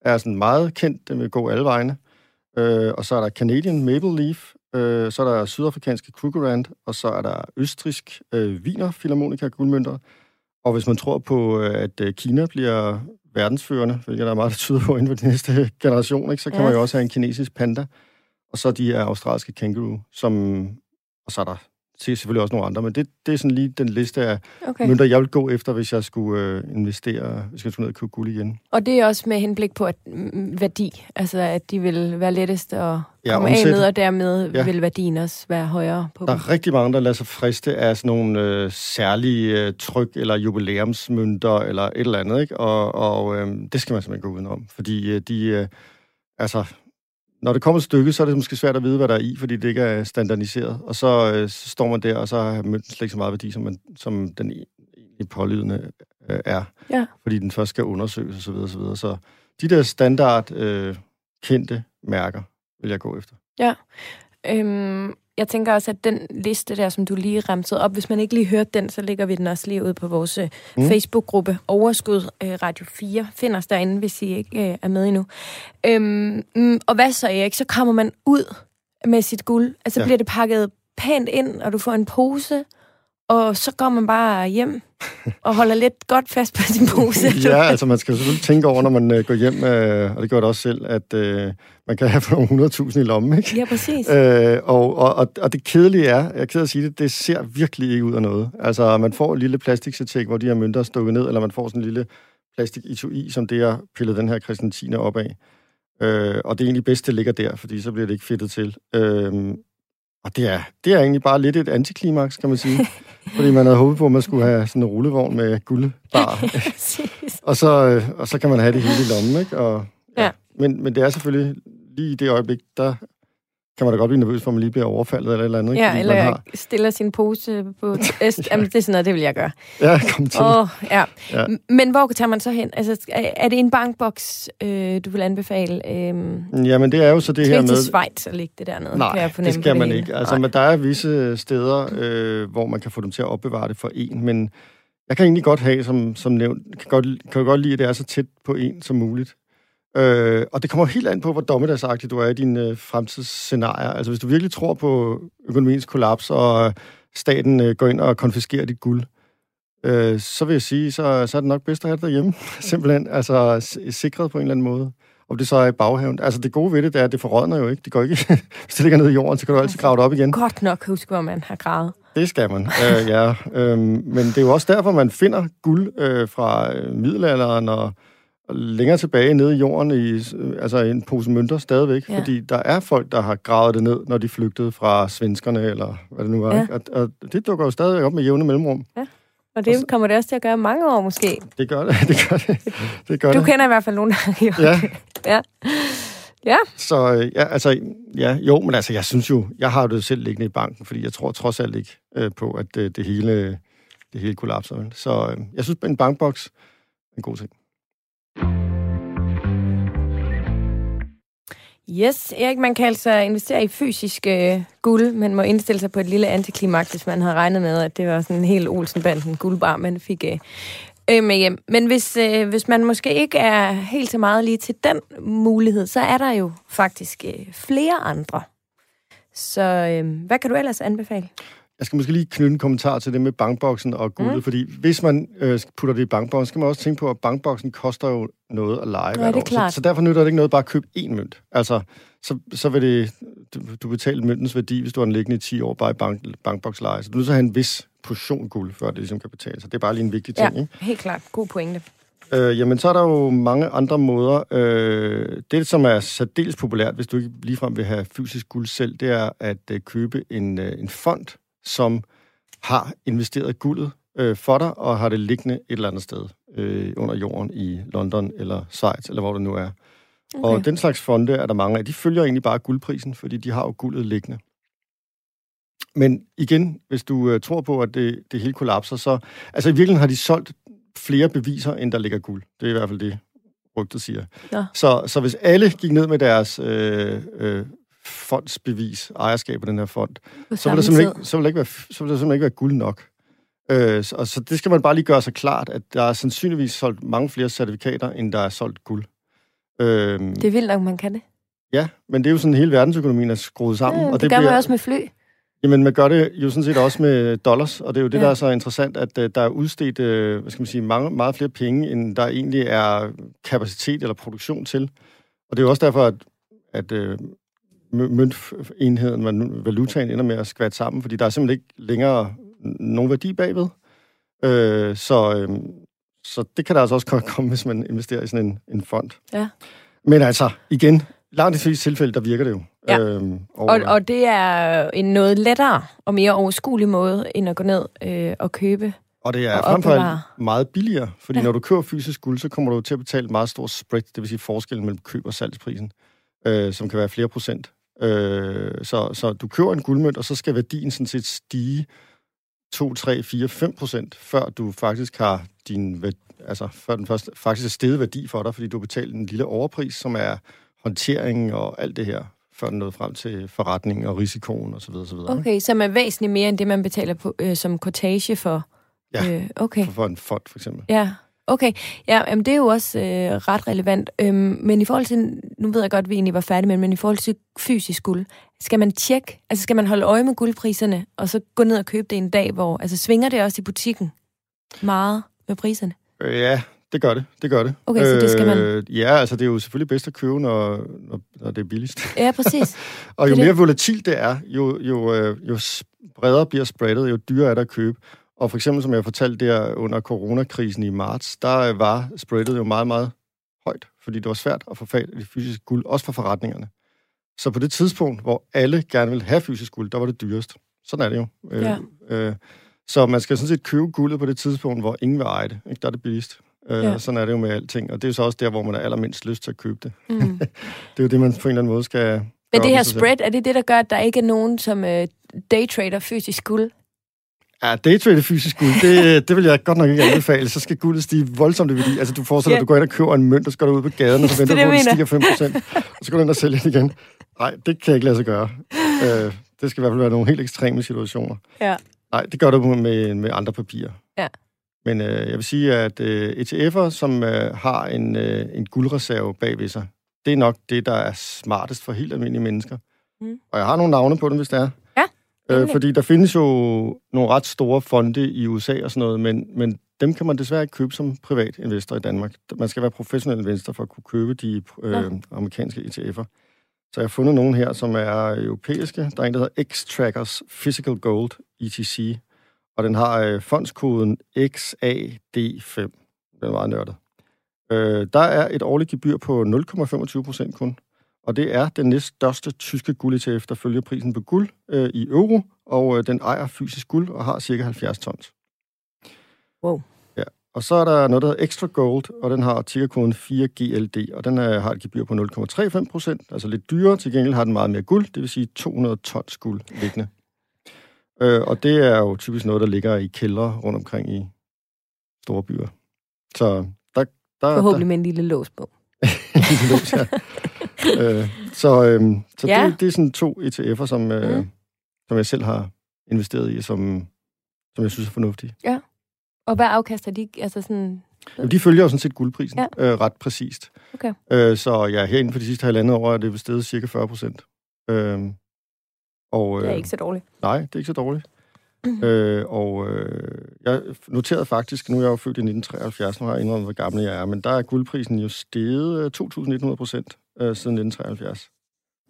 er sådan meget kendt, den vil gå alle vegne. Øh, og så er der Canadian Maple Leaf, øh, så er der sydafrikanske Krugerrand, og så er der østrisk øh, Wiener Philharmonica guldmønter, og hvis man tror på, at øh, Kina bliver verdensførende, hvilket der er meget, der tyder på inden for de næste generation, ikke, så kan ja. man jo også have en kinesisk panda, og så de her australske kangaroo, som, og så er der selvfølgelig også nogle andre, men det, det er sådan lige den liste af okay. mønter, jeg vil gå efter, hvis jeg skulle øh, investere, hvis jeg skulle ned og købe guld igen. Og det er også med henblik på at, mm, værdi, altså at de vil være lettest at ja, komme af med, og dermed ja. vil værdien også være højere på Der dem. er rigtig mange, der lader sig friste af sådan nogle øh, særlige øh, tryk- eller jubilæumsmønter eller et eller andet, ikke? Og, og øh, det skal man simpelthen gå udenom, fordi øh, de... Øh, altså, når det kommer et stykke, så er det måske svært at vide, hvad der er i, fordi det ikke er standardiseret. Og så, øh, så står man der, og så har mønten slet ikke så meget værdi, som, man, som den egentlig pålydende øh, er. Ja. Fordi den først skal undersøges osv. Så, videre, så, videre. så de der standard øh, kendte mærker vil jeg gå efter. Ja. Øhm, jeg tænker også, at den liste der, som du lige remsede op, hvis man ikke lige hørte den, så lægger vi den også lige ud på vores øh, mm. Facebook-gruppe Overskud øh, Radio 4. Find os derinde, hvis I ikke øh, er med endnu. Øhm, mm, og hvad så, Erik? Så kommer man ud med sit guld. Altså ja. bliver det pakket pænt ind, og du får en pose, og så går man bare hjem og holder lidt godt fast på sin pose. ja, altså man skal selvfølgelig tænke over, når man øh, går hjem, øh, og det gør det også selv, at øh, man kan have for nogle 100.000 i lommen, ikke? Ja, præcis. Øh, og, og, og det kedelige er, jeg er ked at sige det, det ser virkelig ikke ud af noget. Altså man får en lille plastiksetek, hvor de her mønter er stukket ned, eller man får sådan en lille plastik i som det er pillet den her Christentine op af. Øh, og det er egentlig bedst, det ligger der, fordi så bliver det ikke fedtet til. Øh, og det er, det er egentlig bare lidt et antiklimaks, kan man sige. fordi man havde håbet på, at man skulle have sådan en rullevogn med guldbar. og, så, øh, og så kan man have det hele i lommen, ikke? Og, ja. Ja. Men, men det er selvfølgelig lige i det øjeblik, der kan man da godt blive nervøs for, at man lige bliver overfaldet eller et eller andet. ikke? Ja, Fordi eller har, stiller sin pose på... Jamen, det er sådan noget, det vil jeg gøre. ja, kom til. Oh, ja. Ja. Men hvor tager man så hen? Altså, er det en bankboks, øh, du vil anbefale? Øhm, Jamen, det er jo så det her ikke til med... Schweiz at ligge det dernede, Nej, kan jeg det skal man ikke. Altså, Nej. men der er visse steder, øh, hvor man kan få dem til at opbevare det for en, men jeg kan egentlig godt have, som, som nævnt, kan godt, kan godt lide, at det er så tæt på en som muligt. Øh, og det kommer helt an på, hvor dommedagsagtig du er i dine øh, fremtidsscenarier. Altså, hvis du virkelig tror på økonomiens kollaps, og øh, staten øh, går ind og konfiskerer dit guld, øh, så vil jeg sige, så, så er det nok bedst at have det derhjemme. Simpelthen, altså sikret på en eller anden måde. Om det så er i baghaven. Altså, det gode ved det, det er, at det forrådner jo ikke. Det går ikke, hvis det ligger nede i jorden, så kan du altid grave det op igen. Godt nok huske, hvor man har gravet. Det skal man, øh, ja. Øhm, men det er jo også derfor, man finder guld øh, fra øh, middelalderen og længere tilbage nede i jorden i øh, altså en pose mønter stadigvæk. Ja. Ja. Fordi der er folk, der har gravet det ned, når de flygtede fra svenskerne, eller hvad det nu var. Ja. Ja. Og, og det dukker jo stadig op med jævne mellemrum. Og det kommer det også til at gøre mange år, måske. Det gør det. Det gør det. det, gør Du det. kender i hvert fald nogen, der har gjort Ja. Ja. Ja. så øh, ja, altså, ja, jo, men altså, jeg synes jo, jeg har jo det selv liggende i banken, fordi jeg tror trods alt ikke øh, på, at øh, det hele, det hele kollapser. Så øh, jeg synes, en bankboks er en god ting. Yes, Erik, man kan altså investere i fysisk øh, guld, men må indstille sig på et lille antiklimaks, hvis man havde regnet med, at det var sådan en helt Olsenbanden guldbar, man fik øh, øh, med hjem. Men hvis, øh, hvis man måske ikke er helt så meget lige til den mulighed, så er der jo faktisk øh, flere andre. Så øh, hvad kan du ellers anbefale? Jeg skal måske lige knytte en kommentar til det med bankboksen og guldet, Mm. fordi hvis man øh, putter det i bankboksen, skal man også tænke på, at bankboksen koster jo noget at lege Ja, hvert det er år. klart. Så, så derfor nytter det ikke noget bare at købe én mønt. Altså, så, så vil det, du, du betaler møntens værdi, hvis du har den liggende i 10 år bare i bank, bankboksleje. Så du er nødt til at have en vis portion guld, før det ligesom kan betale sig. Det er bare lige en vigtig ting, Ja, ikke? helt klart. God pointe. Øh, jamen, så er der jo mange andre måder. Øh, det, som er særdeles populært, hvis du ikke ligefrem vil have fysisk guld selv, det er at øh, købe en, øh, en fond, som har investeret guldet øh, for dig, og har det liggende et eller andet sted øh, under jorden i London eller Schweiz, eller hvor det nu er. Okay. Og den slags fonde er der mange af. De følger egentlig bare guldprisen, fordi de har jo guldet liggende. Men igen, hvis du øh, tror på, at det, det hele kollapser, så... Altså i virkeligheden har de solgt flere beviser, end der ligger guld. Det er i hvert fald det, rygtet siger. Nå. Så, så hvis alle gik ned med deres øh, øh, fondsbevis, ejerskab af den her fond, så vil, der samme simpelthen tid. ikke, så, vil der ikke være, så vil der simpelthen ikke være guld nok. Øh, og så det skal man bare lige gøre sig klart, at der er sandsynligvis solgt mange flere certifikater, end der er solgt guld. Øh, Det er vildt nok, man kan det. Ja, men det er jo sådan, hele verdensøkonomien er skruet sammen. Ja, og det, det gør man også med fly. Jamen, man gør det jo sådan set også med dollars, og det er jo det, ja. der er så interessant, at uh, der er udstedt, uh, hvad skal man sige, mange, meget flere penge, end der egentlig er kapacitet eller produktion til. Og det er jo også derfor, at, at uh, møntenheden, valutaen ender med at skvatte sammen, fordi der er simpelthen ikke længere nogen værdi bagved. Uh, så, uh, så det kan der altså også godt komme, hvis man investerer i sådan en, en fond. Ja. Men altså, igen, langt de fleste tilfælde, der virker det jo. Ja. Øhm, Og, og det er en noget lettere og mere overskuelig måde, end at gå ned øh, og købe. Og det er og frem for alt meget billigere, fordi Ja. ja. når du køber fysisk guld, så kommer du til at betale et meget stor spread, det vil sige forskellen mellem køb- og salgsprisen, øh, som kan være flere procent. Øh, så, så du køber en guldmønt, og så skal værdien sådan set stige 2, 3, 4, 5 procent, før du faktisk har din altså før den først faktisk er steget værdi for dig, fordi du har betalt en lille overpris, som er håndtering og alt det her, før den nåede frem til forretningen og risikoen osv. osv. Okay, som er væsentligt mere end det, man betaler på, øh, som kortage for. Ja. Øh, okay. For, for en fond, for eksempel. Ja, okay. Ja, jamen, det er jo også øh, ret relevant. Øhm, men i forhold til, nu ved jeg godt, at vi egentlig var færdige med, men i forhold til fysisk guld, skal man tjekke, altså skal man holde øje med guldpriserne, og så gå ned og købe det en dag, hvor, altså svinger det også i butikken meget med priserne? Øh, ja, det gør det. Det gør det. Okay, så det skal man- Øh, ja, altså det er jo selvfølgelig bedst at købe, når, når, når det er billigst. Ja, præcis. Og jo Det er mere det. volatilt det er, jo, jo, øh, jo bredere bliver spreadet, jo dyrere er det at købe. Og for eksempel, som jeg fortalte der under coronakrisen i marts, der øh, var spreadet jo meget, meget højt, fordi det var svært at få fat i fysisk guld, også for forretningerne. Så på det tidspunkt, hvor alle gerne ville have fysisk guld, der var det dyrest. Sådan er det jo. Øh, Ja. øh, så man skal sådan set købe guldet på det tidspunkt, hvor ingen vil eje det. Ikke? Der er det billigst. Øh, Ja. Sådan er det jo med alting. Og det er jo så også der, hvor man har allermindst lyst til at købe det. Mm. Det er jo det, man på en eller anden måde skal, Men det her selv. spread, er det det, der gør, at der ikke er nogen, som øh, daytrader fysisk guld? Ja, daytrade fysisk guld, det, det vil jeg godt nok ikke anbefale. Så skal guldet stige voldsomt i værdi. Altså, du forestiller dig, Ja. at du går ind og køber en mønt, og så går du ud på gaden, og så venter er du at den stiger 5%, og så går du ind og sælger den igen. Nej, det kan jeg ikke lade sig gøre. Øh, det skal i hvert fald være nogle helt ekstreme situationer. Ja. Nej, det gør du med, med andre papirer. Ja. Men øh, jeg vil sige, at øh, ETF'er, som øh, har en, øh, en guldreserve bagved sig, det er nok det, der er smartest for helt almindelige mennesker. Mm. Og jeg har nogle navne på dem, hvis det er. Øh, fordi der findes jo nogle ret store fonde i USA og sådan noget, men, men dem kan man desværre ikke købe som privat investor i Danmark. Man skal være professionel investor for at kunne købe de øh, amerikanske ETF'er. Så jeg har fundet nogle her, som er europæiske. Der er en, der hedder X-Trackers Physical Gold ETC, og den har øh, fondskoden XAD5. Den er meget nørdet. Øh, der er et årligt gebyr på 0,25 procent kun, og det er den næststørste tyske guld-ETF, der følger prisen på guld øh, i euro, og øh, den ejer fysisk guld og har cirka 70 tons. Wow. Ja. Og så er der noget, der hedder Extra Gold, og den har tickerkoden 4GLD, og den øh, har et gebyr på 0,35 procent, altså lidt dyrere. Til gengæld har den meget mere guld, det vil sige 200 tons guld liggende. Øh, og det er jo typisk noget, der ligger i kældre rundt omkring i store byer. Så der... der Forhåbentlig med en lille lås på. Lås, ja. øh, så øhm, så Ja. det, det er sådan to ETF'er, som, øh, Mm. som jeg selv har investeret i, som, som jeg synes er fornuftige. Og hvad afkaster de? Altså sådan... Jamen, de følger jo sådan set guldprisen Ja. øh, ret præcist. Okay. Øh, så ja, her inden for de sidste halvandet år er det steget cirka 40 procent. Øh, og, Det er øh, ikke så dårligt. Nej, det er ikke så dårligt. Mhm. Øh, og øh, jeg noterede faktisk, nu er jeg jo født i 1973, nu har jeg indrømmet, hvor gammel jeg er, men der er guldprisen jo steget øh, 2.100 procent øh, siden 1973.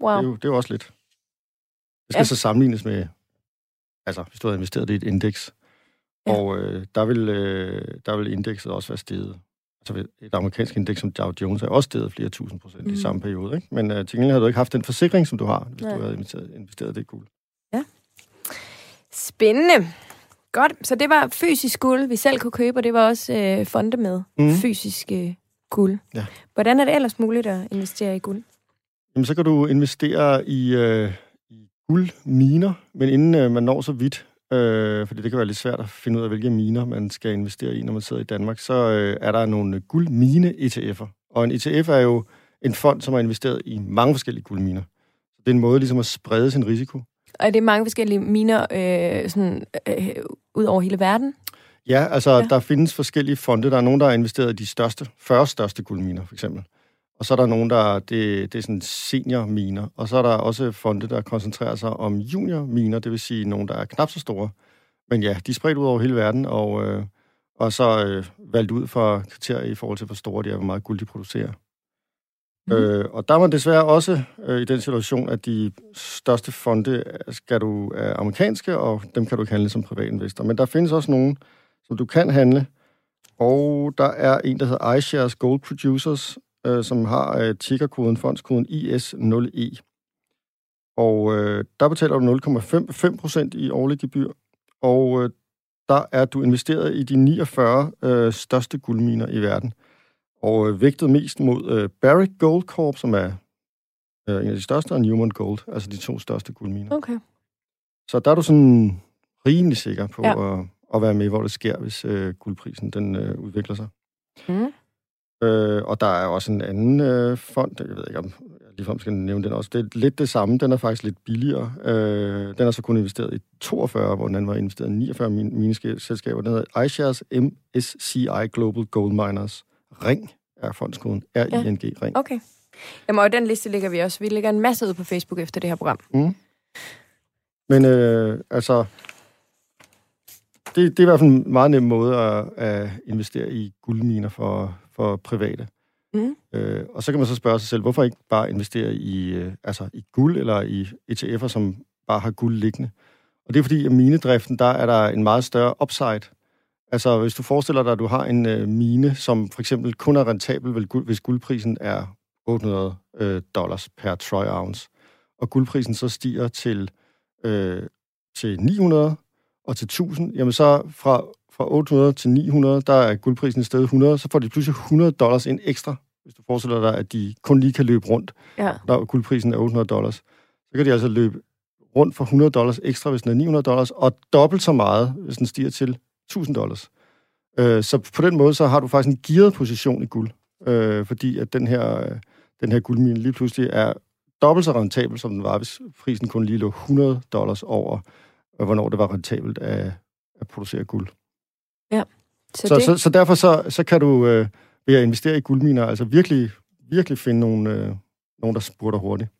Wow. Det, er jo, det er jo også lidt. Det skal Ja. så sammenlignes med, altså hvis du havde investeret i et indeks, Ja. og øh, der, vil, øh, der vil indekset også være steget. Altså et amerikansk indeks som Dow Jones er også steget flere tusind procent mm. I samme periode. Ikke? Men øh, til gengæld har du ikke haft den forsikring, som du har, hvis Nej. du havde investeret, investeret det guld. Spændende. Godt, så det var fysisk guld, vi selv kunne købe, og det var også øh, fonde med Mhm. fysisk øh, guld. Ja. Hvordan er det ellers muligt at investere i guld? Jamen, så kan du investere i, øh, i guldminer, men inden øh, man når så vidt, øh, fordi det kan være lidt svært at finde ud af, hvilke miner man skal investere i, når man sidder i Danmark, så øh, er der nogle guldmine-ETF'er. Og en ETF er jo en fond, som har investeret i mange forskellige guldminer. Så det er en måde ligesom at sprede sin risiko. Og er det mange forskellige miner øh, sådan, øh, ud over hele verden? Ja, altså Ja. der findes forskellige fonde. Der er nogen, der har investeret i de største, 40 største guldminer, for eksempel. Og så er der nogen, der det, det er sådan seniorminer. Og så er der også fonde, der koncentrerer sig om juniorminer, det vil sige nogen, der er knap så store. Men ja, de er spredt ud over hele verden, og, øh, og så øh, valgt ud for kriterier i forhold til, hvor store de er, hvor meget guld de producerer. Mm. Øh, og der er man desværre også øh, i den situation, at de største fonde skal du er amerikanske, og dem kan du ikke handle som privatinvestor. Men der findes også nogen, som du kan handle. Og der er en, der hedder iShares Gold Producers, øh, som har øh, tickerkoden, fondskoden IS0E. Og øh, der betaler du 0,5 procent i årlig gebyr. Og øh, der er du investeret i de 49 øh, største guldminer i verden. Og øh, vægtet mest mod øh, Barrick Gold Corp, som er øh, en af de største, og Newmont Gold, altså de to største guldminer. Okay. Så der er du sådan rimelig sikker på ja. at, at være med, hvor det sker, hvis øh, guldprisen den øh, udvikler sig. Mm. Øh, og der er også en anden øh, fond, jeg ved ikke, om jeg ligefrem skal nævne den også. Det er lidt det samme, den er faktisk lidt billigere. Øh, den er så kun investeret i 42, hvor den anden var investeret i 49 min- mineselskaber. Den hedder iShares MSCI Global Gold Miners. Ring er fondskoden. R-I-N-G, Ring. Okay. Jamen, og den liste ligger vi også. Vi lægger en masse ud på Facebook efter det her program. Mm. Men øh, altså, det, det er i hvert fald en meget nem måde at, at investere i guldminer for, for private. Mm. Øh, og så kan man så spørge sig selv, hvorfor ikke bare investere i, øh, altså i guld eller i ETF'er, som bare har guld liggende? Og det er fordi, at minedriften, der er der en meget større upside. Altså, hvis du forestiller dig, at du har en øh, mine, som for eksempel kun er rentabel, hvis guldprisen er 800 øh, dollars per troy ounce, og guldprisen så stiger til, øh, til 900 og til 1000, jamen så fra, fra 800 til 900, der er guldprisen stedet 100, så får de pludselig 100 dollars ind ekstra hvis du forestiller dig, at de kun lige kan løbe rundt, Ja. når guldprisen er 800 dollars, så kan de altså løbe rundt for 100 dollars ekstra, hvis den er 900 dollars, og dobbelt så meget, hvis den stiger til 1000 dollars. Øh, så på den måde, så har du faktisk en gearet position i guld, øh, fordi at den her, den her guldmine lige pludselig er dobbelt så rentabel, som den var, hvis prisen kun lige lå 100 dollars over, øh, hvornår det var rentabelt at, at producere guld. Så, Så, det, så, så derfor så, så kan du øh, ved at investere i guldminer, altså virkelig, virkelig finde nogle, øh, nogen, der spurter hurtigt.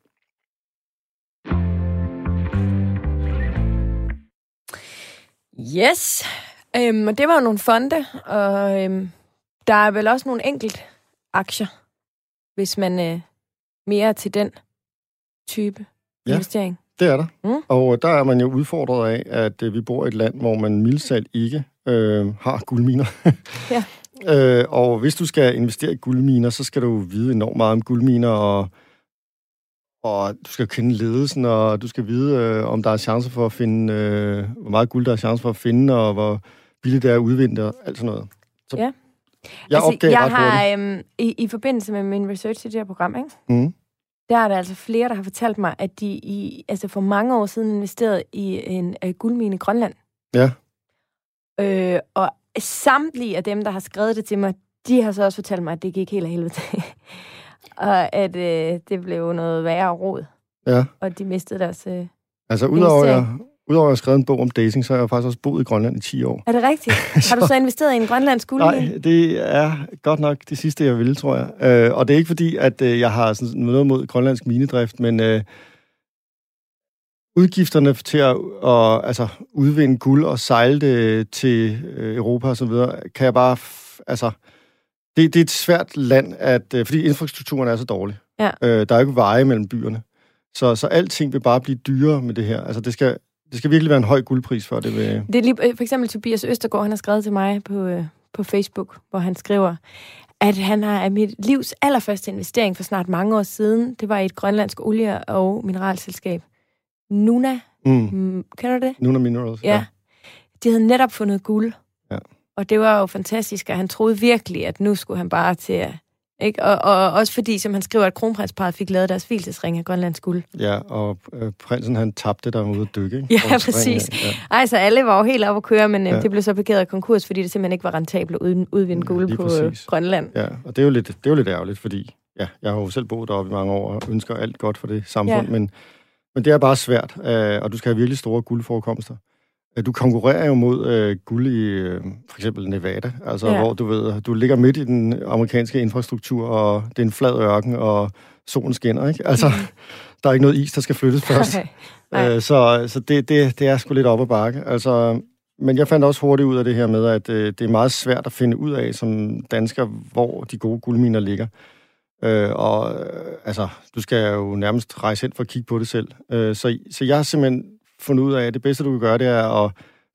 Yes. Øhm, og det var jo nogle fonde, og øhm, der er vel også nogle enkelt aktier, hvis man øh, mere er til den type Ja. ja. investering. Det er der. Mm. Og øh, der er man jo udfordret af, at øh, vi bor i et land, hvor man mildsalt ikke øh, har guldminer. Ja. øh, og hvis du skal investere i guldminer, så skal du vide enormt meget om guldminer, og, og du skal kende ledelsen, og du skal vide, øh, om der er chancer for at finde, øh, hvor meget guld der er chancer for at finde, og hvor billigt det er at udvinde og alt sådan noget. Så Ja. Jeg altså, opgav jeg ret har øhm, i, i forbindelse med min research i det her program, ikke? Mm. Der er der altså flere, der har fortalt mig, at de i, altså for mange år siden investerede i en uh, guldmine i Grønland. Ja. Øh, og samtlige af dem, der har skrevet det til mig, de har så også fortalt mig, at det gik helt af helvede til. og at øh, det blev noget værre råd, Ja. og de mistede deres... Øh... Altså, udover jeg. Udover at jeg har skrevet en bog om dating, så har jeg faktisk også boet i Grønland i 10 år. Er det rigtigt? Har du så investeret i en grønlandsk guldmine? Nej, det er godt nok det sidste, jeg ville, tror jeg. Øh, og det er ikke fordi, at øh, jeg har sådan noget mod grønlandsk minedrift, men øh, udgifterne til at og, altså, udvinde guld og sejle det til øh, Europa og så videre, kan jeg bare... Altså, det, det er et svært land, at, øh, fordi infrastrukturen er så dårlig. Ja. Øh, der er jo ikke veje mellem byerne. Så, så alting vil bare blive dyrere med det her. Altså, det skal, det skal virkelig være en høj guldpris for det. Vil, Det er lige, øh, for eksempel Tobias Østergaard, han har skrevet til mig på, øh, på Facebook, hvor han skriver, at han har af mit livs allerførste investering for snart mange år siden. Det var i et grønlandsk olie- og mineralselskab. Nuna, mm, mm, kender du det? Nuna Minerals. Ja. De havde netop fundet guld. Ja. Og det var jo fantastisk, og han troede virkelig, at nu skulle han bare til at... Ikke? Og, og også fordi, som han skriver, at kronprinsparet fik lavet deres hvilesesring af grønlandsk guld. Ja, og øh, prinsen han tabte der ude at dykke, ikke? Ja, springen, præcis. Ja. Ej, så alle var jo helt oppe at køre, men ja. Ja. det blev så parkeret af konkurs, fordi det simpelthen ikke var rentabelt at ud- udvinde Ja, guld lige på øh. Grønland. ja, og det er, jo lidt, det er jo lidt ærgerligt, fordi ja, jeg har jo selv boet deroppe i mange år og ønsker alt godt for det samfund, Ja. men, men det er bare svært, øh, og du skal have virkelig store guldforekomster. Du konkurrerer jo mod øh, guld i øh, for eksempel Nevada, altså Ja. hvor du ved, du ligger midt i den amerikanske infrastruktur, og det er en flad ørken, og solen skinner, ikke? Altså, Mhm. der er ikke noget is, der skal flyttes først. Nej. Øh, så så det, det, det er sgu lidt op ad bakke. Altså, men jeg fandt også hurtigt ud af det her med, at øh, det er meget svært at finde ud af som dansker, hvor de gode guldminer ligger. Øh, og øh, altså, du skal jo nærmest rejse hen for at kigge på det selv. Øh, så, så jeg har simpelthen fundet ud af, at det bedste, du kan gøre, det er at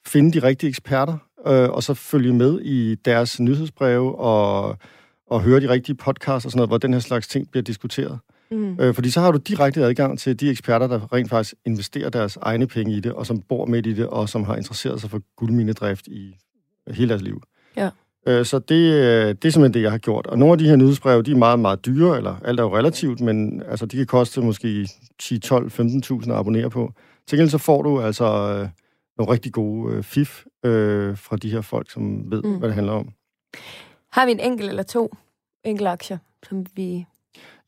finde de rigtige eksperter, øh, og så følge med i deres nyhedsbreve og, og høre de rigtige podcasts og sådan noget, hvor den her slags ting bliver diskuteret. Mm. Øh, fordi så har du direkte adgang til de eksperter, der rent faktisk investerer deres egne penge i det, og som bor midt i det, og som har interesseret sig for guldminedrift i hele deres liv. Ja. Øh, så det, øh, det er simpelthen det, jeg har gjort. Og nogle af de her nyhedsbreve, de er meget, meget dyre, eller alt er jo relativt, men altså, de kan koste måske 10, 12, 15.000 at abonnere på. Til gengæld så får du altså øh, nogle rigtig gode øh, fif øh, fra de her folk, som ved, Mm. hvad det handler om. Har vi en enkelt eller to enkelte aktier, som vi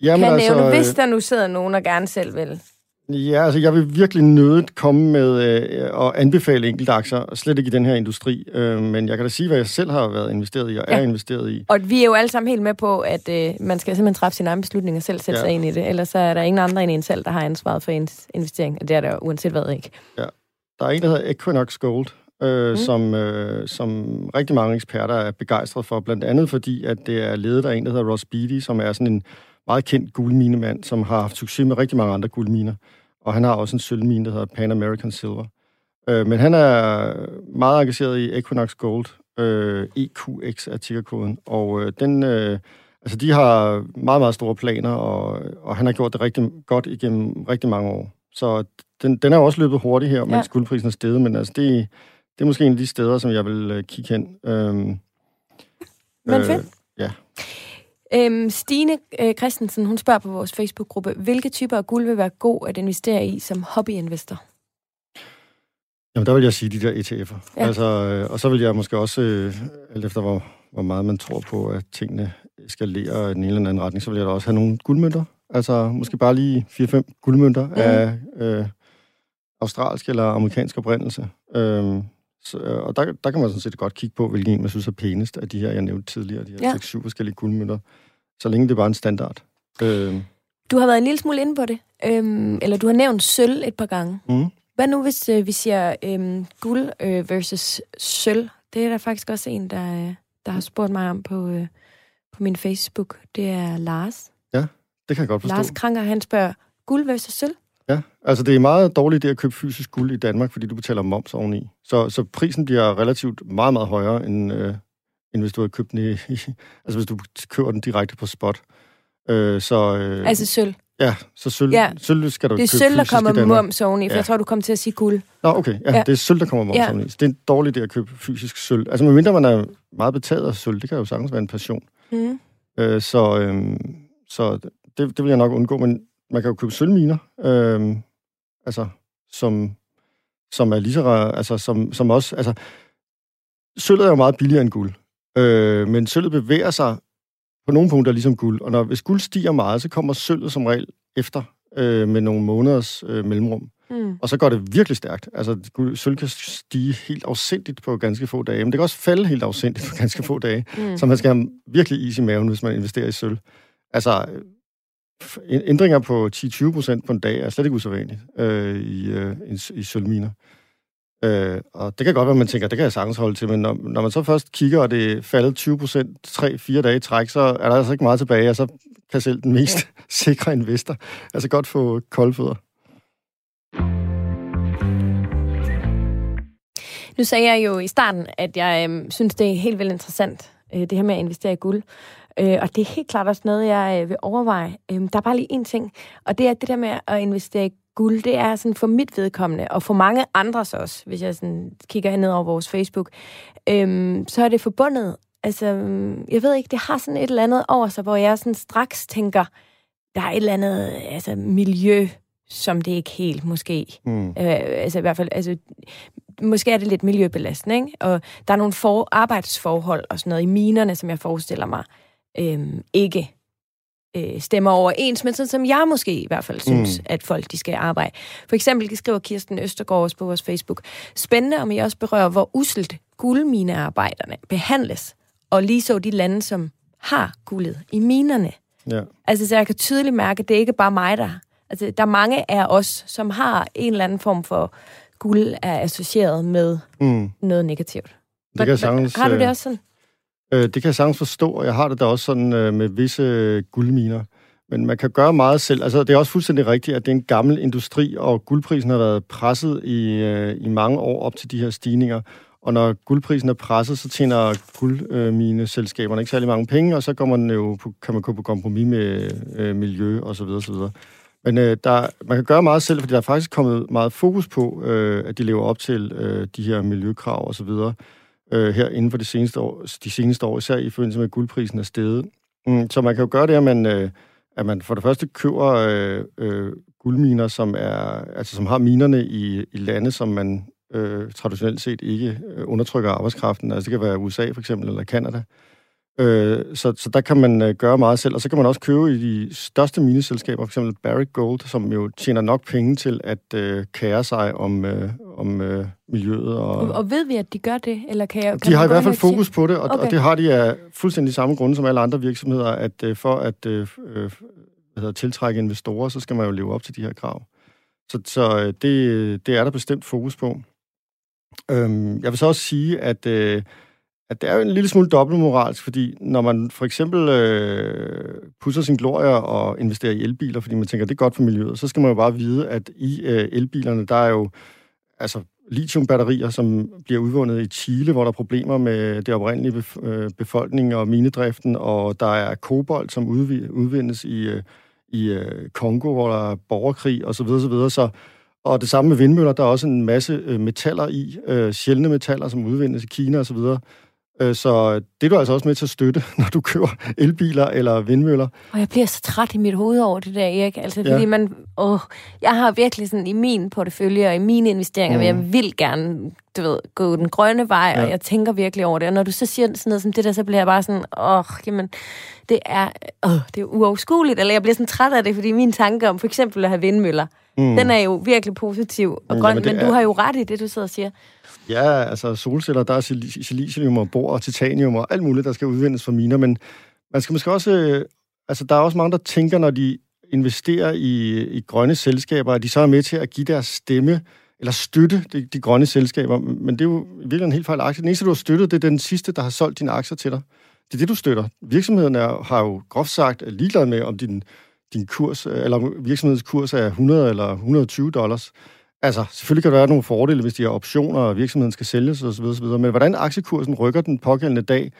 Jamen, kan nævne, øh, hvis der nu sidder nogen og gerne selv vil? Ja, altså jeg vil virkelig nødigt komme med øh, og anbefale enkelte aktier, slet ikke i den her industri. Øh, men jeg kan da sige, hvad jeg selv har været investeret i og Ja. er investeret i. Og vi er jo alle sammen helt med på, at øh, man skal simpelthen træffe sine egne beslutninger selv, sætte Ja. sig ind i det. Ellers så er der ingen andre end en selv, der har ansvaret for ens investering. Og det er der jo uanset hvad ikke. Der er en, der hedder Equinox Gold, øh, mm. som, øh, som rigtig mange eksperter er begejstret for, blandt andet fordi, at det er ledet af en, der hedder Ross Beatty, som er sådan en meget kendt guldminemand, som har haft succes med rigtig mange andre guldminer. Og han har også en sølvmine, der hedder Pan American Silver. Øh, men han er meget engageret i Equinox Gold, øh, EQX er tickerkoden, og øh, den... Øh, Altså, de har meget, meget store planer, og, og han har gjort det rigtig godt igennem rigtig mange år. Så den, den er også løbet hurtigt her, mens Ja. guldprisen er steget, men altså, det, det er måske en af de steder, som jeg vil øh, kigge hen. Øhm, Men fedt. ja. Øhm, Stine øh, Christensen, hun spørger på vores Facebook-gruppe, hvilke typer af guld vil være god at investere i som hobbyinvestor? Jamen, der vil jeg sige de der ETF'er. Ja. Altså, øh, og så vil jeg måske også, øh, alt efter hvor, hvor meget man tror på, at tingene eskalerer i den ene eller anden retning, så vil jeg da også have nogle guldmønter. Altså, måske bare lige 4-5 guldmønter mm. af øh, australsk eller amerikansk oprindelse. Øhm, så, øh, og der, der kan man sådan set godt kigge på, hvilken en man synes er pænest af de her, jeg nævnte tidligere, de her ja. 6-7 forskellige guldmønter. Så længe det er bare en standard. Øhm. Du har været en lille smule inde på det, øhm, eller du har nævnt sølv et par gange. Mm. Hvad nu, hvis øh, vi siger øhm, guld øh, versus sølv? Det er der faktisk også en, der, øh, der har spurgt mig om på, øh, på min Facebook. Det er Lars. Ja, det kan jeg godt forstå. Lars Kranker, han spørger, guld versus sølv? Ja, altså det er meget dårligt det at købe fysisk guld i Danmark, fordi du betaler moms oveni. Så, så prisen bliver relativt meget, meget højere, end, øh, end hvis du har købt den i, i... Altså hvis du køber den direkte på spot. Øh, så, øh, altså sølv? Ja, så sølv, ja. sølv skal du Det er sølv, der kommer moms oveni, for ja. jeg tror, du kommer til at sige guld. Nå, okay. Ja, ja. det er sølv, der kommer moms ja. oveni. Så det er en dårlig idé at købe fysisk sølv. Altså, medmindre man er meget betaget af sølv, det kan jo sagtens være en passion. Mm. Øh, så øh, så det, det vil jeg nok undgå, men man kan jo købe sølvminer, øh, altså, som, som er lige så, altså, som, som også, altså, sølvet er jo meget billigere end guld, øh, men sølvet bevæger sig på nogle punkter ligesom guld, og når, hvis guld stiger meget, så kommer sølvet som regel efter øh, med nogle måneders øh, mellemrum. Mm. Og så går det virkelig stærkt. Altså, sølv kan stige helt afsindigt på ganske få dage, men det kan også falde helt afsindigt på ganske få dage. Mm. Så man skal have virkelig is i maven, hvis man investerer i sølv. Altså, ændringer på 10-20 procent på en dag er slet ikke usædvanligt øh, i, øh, i, i sølvminer. Øh, og det kan godt være, man tænker, det kan jeg sagtens holde til, men når, når man så først kigger, og det er faldet 20 procent 3-4 dage i træk, så er der altså ikke meget tilbage, og så kan selv den mest ja. sikre investor altså godt få koldfødder. Nu sagde jeg jo i starten, at jeg øh, synes, det er helt vildt interessant, øh, det her med at investere i guld. Øh, og det er helt klart også noget, jeg øh, vil overveje. Øh, der er bare lige en ting, og det er det der med at investere i guld, det er sådan for mit vedkommende, og for mange andres også, hvis jeg sådan kigger ned over vores Facebook, øh, så er det forbundet. Altså, jeg ved ikke, det har sådan et eller andet over sig, hvor jeg sådan straks tænker, der er et eller andet altså, miljø, som det ikke helt måske. Mm. Øh, altså i hvert fald, altså, måske er det lidt miljøbelastende, ikke? Og der er nogle for, arbejdsforhold og sådan noget i minerne, som jeg forestiller mig, øh, ikke øh, stemmer overens, men sådan som jeg måske i hvert fald synes, mm. at folk de skal arbejde. For eksempel skriver Kirsten Østergaard også på vores Facebook, spændende om I også berører, hvor uselt guldminearbejderne behandles, og lige så de lande, som har guldet i minerne. Ja. Altså, så jeg kan tydeligt mærke, at det er ikke bare mig, der... Altså, der er mange af os, som har en eller anden form for guld er associeret med mm. noget negativt. Det kan sagtens, har du det øh, også sådan? Øh, det kan jeg sagtens forstå, og jeg har det da også sådan øh, med visse guldminer. Men man kan gøre meget selv. Altså, det er også fuldstændig rigtigt, at det er en gammel industri, og guldprisen har været presset i, øh, i mange år op til de her stigninger. Og når guldprisen er presset, så tjener guldmineselskaberne ikke særlig mange penge, og så går man jo på, kan man gå på kompromis med øh, miljø og så videre, så videre. Men øh, der, man kan gøre meget selv, fordi der er faktisk kommet meget fokus på, øh, at de lever op til øh, de her miljøkrav og så videre øh, her inden for de seneste, år, de seneste år, især i forbindelse med, at guldprisen er steget. Mm, så man kan jo gøre det, at man, øh, at man for det første køber øh, øh, guldminer, som, er, altså, som har minerne i, i lande, som man øh, traditionelt set ikke øh, undertrykker arbejdskraften. Altså det kan være USA for eksempel, eller Kanada. Øh, så, så der kan man øh, gøre meget selv, og så kan man også købe i de største mineselskaber, f.eks. Barrick Gold, som jo tjener nok penge til at øh, kære sig om, øh, om øh, miljøet. Og, og, og ved vi, at de gør det? Eller kan jeg, kan de har i hvert fald fokus på det, og, okay. og det har de af fuldstændig samme grunde som alle andre virksomheder, at øh, for at øh, øh, hvad hedder, tiltrække investorer, så skal man jo leve op til de her krav. Så, så øh, det, det er der bestemt fokus på. Øhm, jeg vil så også sige, at... Øh, at det er jo en lille smule dobbeltmoralsk, fordi når man for eksempel øh, pusser sin glorie og investerer i elbiler, fordi man tænker, det er godt for miljøet, så skal man jo bare vide, at i øh, elbilerne, der er jo altså lithiumbatterier, som bliver udvundet i Chile, hvor der er problemer med det oprindelige øh, befolkning og minedriften, og der er kobolt, som udvindes i, øh, i øh, Kongo, hvor der er borgerkrig osv. osv. Så, så og det samme med vindmøller, der er også en masse øh, metaller i, øh, sjældne metaller, som udvindes i Kina osv., videre så det er du altså også med til at støtte, når du køber elbiler eller vindmøller. Og jeg bliver så træt i mit hoved over det der, Erik. Altså, fordi ja. man... Åh, jeg har virkelig sådan i min portefølje og i mine investeringer, mm. jeg vil gerne, du ved, gå den grønne vej, ja. og jeg tænker virkelig over det. Og når du så siger sådan noget som det der, så bliver jeg bare sådan, åh, jamen, det er, åh, det er uoverskueligt. Eller jeg bliver sådan træt af det, fordi min tanke om for eksempel at have vindmøller, mm. den er jo virkelig positiv og grøn, jamen, men er... du har jo ret i det, du sidder og siger. Ja, altså solceller, der er silicium og bor og titanium og alt muligt, der skal udvindes fra miner, men man skal måske også... Øh, altså, der er også mange, der tænker, når de investerer i, i grønne selskaber, at de så er med til at give deres stemme eller støtte de, de grønne selskaber. Men det er jo virkelig en helt fejl aktie. Den eneste, du har støttet, det er den sidste, der har solgt dine aktier til dig. Det er det, du støtter. Virksomheden er, har jo groft sagt ligeglad med, om din, din kurs, eller virksomhedens kurs er 100 eller 120 dollars. Altså, selvfølgelig kan der være nogle fordele, hvis de har optioner, og virksomheden skal sælges osv. osv. Men hvordan aktiekursen rykker den pågældende dag,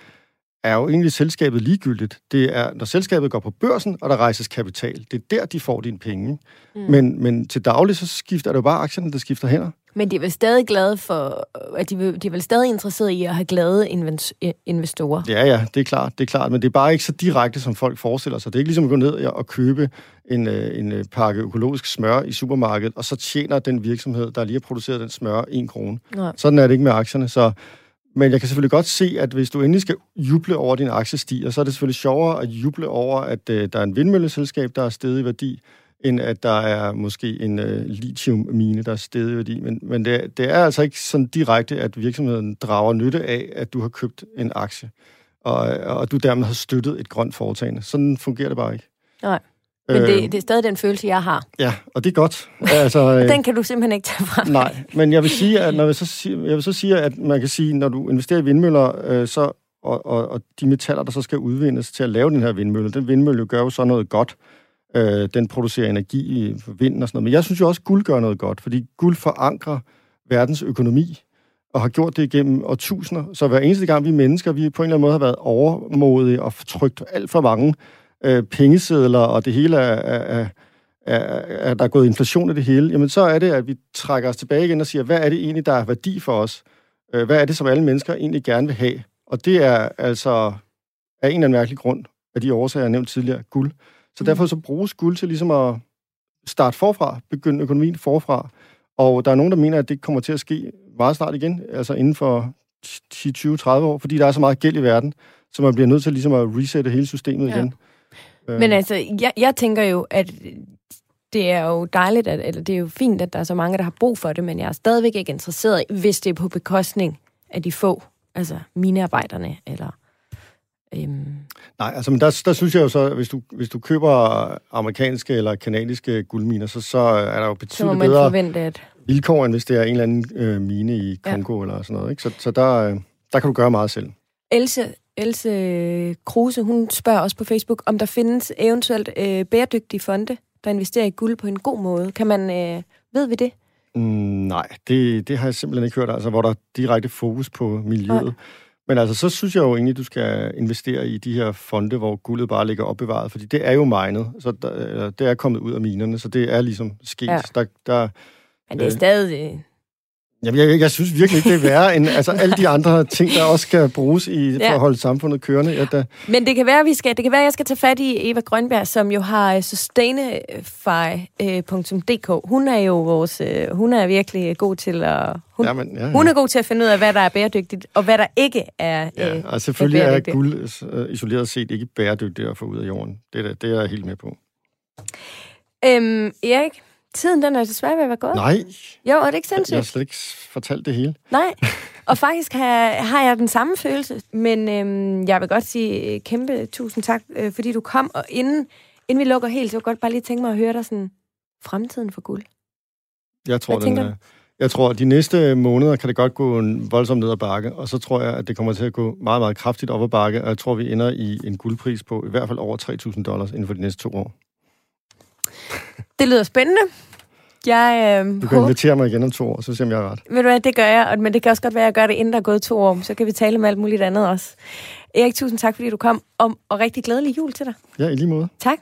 er jo egentlig selskabet ligegyldigt. Det er, når selskabet går på børsen, og der rejses kapital. Det er der, de får dine penge. Mm. Men, men til daglig, så skifter det jo bare aktierne, der skifter hænder. Men de er vel stadig glade for, at de, de er vel stadig interesserede i at have glade investorer? Ja, ja, det er klart, det er klart, men det er bare ikke så direkte, som folk forestiller sig. Det er ikke ligesom at gå ned og købe en, øh, en øh, pakke økologisk smør i supermarkedet, og så tjener den virksomhed, der lige har produceret den smør, en krone. Nej. Sådan er det ikke med aktierne, så... Men jeg kan selvfølgelig godt se, at hvis du endelig skal juble over din aktiestiger, så er det selvfølgelig sjovere at juble over, at øh, der er en vindmølleselskab, der er steget i værdi, end at der er måske en øh, lithiummine, der er stedet i værdi. Men, men det, det er altså ikke sådan direkte, at virksomheden drager nytte af, at du har købt en aktie, og, og du dermed har støttet et grønt foretagende. Sådan fungerer det bare ikke. Nej. Men det, øh, det er stadig den følelse, jeg har. Ja, og det er godt. Altså, øh, den kan du simpelthen ikke tage fra Nej, men jeg vil sige, at, når jeg, så siger, jeg vil så sige, at man kan sige, når du investerer i vindmøller, øh, så, og, og, og de metaller, der så skal udvindes til at lave den her vindmølle, den vindmølle gør jo så noget godt. Øh, den producerer energi i vinden og sådan noget. Men jeg synes jo også, at guld gør noget godt, fordi guld forankrer verdens økonomi og har gjort det igennem årtusinder. Så hver eneste gang vi mennesker, vi på en eller anden måde har været overmodige og trygt alt for mange øh, pengesedler, og det hele er, er, er, er, der er gået inflation i det hele, jamen så er det, at vi trækker os tilbage igen og siger, hvad er det egentlig, der er værdi for os? Øh, hvad er det, som alle mennesker egentlig gerne vil have? Og det er altså af en eller anden mærkelig grund, af de årsager, jeg nævnte tidligere, guld. Så mm. derfor så bruges guld til ligesom at starte forfra, begynde økonomien forfra. Og der er nogen, der mener, at det kommer til at ske meget snart igen, altså inden for 10, 20, 30 år, fordi der er så meget gæld i verden, så man bliver nødt til ligesom at resette hele systemet ja. igen. Men altså, jeg, jeg tænker jo, at det er jo dejligt, at, eller det er jo fint, at der er så mange, der har brug for det, men jeg er stadigvæk ikke interesseret, hvis det er på bekostning af de få, altså minearbejderne, eller Øhm. Nej, altså, men der, der synes jeg jo så, hvis du, hvis du køber amerikanske eller kanadiske guldminer, så, så er der jo betydeligt bedre forvente, at... vilkår, end hvis det er en eller anden øh, mine i Kongo ja. eller sådan noget. Ikke? Så, så der, øh, der kan du gøre meget selv. Else, Else Kruse, hun spørger også på Facebook, om der findes eventuelt øh, bæredygtige fonde, der investerer i guld på en god måde. Kan man, øh, ved vi det? Mm, nej, det, det har jeg simpelthen ikke hørt, altså hvor der er direkte fokus på miljøet. Nej. Men altså, så synes jeg jo egentlig, du skal investere i de her fonde, hvor guldet bare ligger opbevaret, fordi det er jo minet, så der, det er kommet ud af minerne, så det er ligesom sket. Ja. Der, der, Men det er øh, stadig Jamen, jeg, jeg synes virkelig ikke, det er værre end altså, alle de andre ting, der også skal bruges i, ja. for at holde samfundet kørende. Ja, der... Men det kan være, vi skal, det kan være, at jeg skal tage fat i Eva Grønberg, som jo har sustainify.dk. Hun er jo vores, øh, hun er virkelig god til at hun, Jamen, ja, ja. hun er god til at finde ud af, hvad der er bæredygtigt, og hvad der ikke er Ja, øh, og selvfølgelig er, er guld øh, isoleret set ikke bæredygtigt at få ud af jorden. Det er, det er jeg helt med på. Øhm, Erik, Tiden, den er desværre ved at være gået. Nej. Jo, er det ikke sindssygt? Jeg har slet ikke fortalt det hele. Nej, og faktisk har, har jeg den samme følelse, men øhm, jeg vil godt sige øh, kæmpe tusind tak, øh, fordi du kom, og inden, inden vi lukker helt, så vil jeg godt bare lige tænke mig at høre dig sådan, fremtiden for guld. Jeg tror, den, er, jeg tror, at de næste måneder kan det godt gå en voldsom ned ad bakke, og så tror jeg, at det kommer til at gå meget, meget kraftigt op ad bakke, og jeg tror, vi ender i en guldpris på i hvert fald over 3.000 dollars inden for de næste to år. Det lyder spændende. Jeg, øh, du kan invitere mig igen om to år, så ser jeg, ret. Ved du hvad, det gør jeg, men det kan også godt være, at jeg gør det, inden der er gået to år. Så kan vi tale om alt muligt andet også. Erik, tusind tak, fordi du kom, om, og rigtig glædelig jul til dig. Ja, i lige måde. Tak.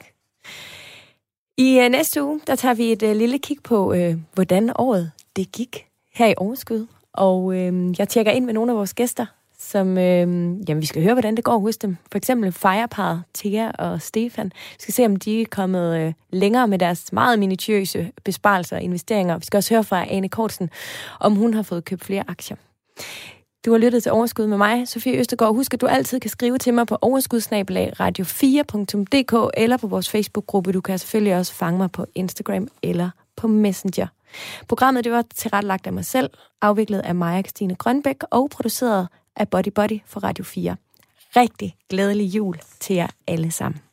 I uh, næste uge, der tager vi et uh, lille kig på, uh, hvordan året det gik her i Overskud. Og uh, jeg tjekker ind med nogle af vores gæster, som, øh, jamen vi skal høre, hvordan det går hos dem. For eksempel Fireparet, Thea og Stefan. Vi skal se, om de er kommet øh, længere med deres meget minutiøse besparelser og investeringer. Vi skal også høre fra Ane Kortsen, om hun har fået købt flere aktier. Du har lyttet til Overskud med mig, Sofie Østergaard. Husk, at du altid kan skrive til mig på overskudsnabelag radio4.dk eller på vores Facebook-gruppe. Du kan selvfølgelig også fange mig på Instagram eller på Messenger. Programmet det var tilrettelagt af mig selv, afviklet af Maja Christine Grønbæk og produceret af Body Body for Radio 4. Rigtig glædelig jul til jer alle sammen.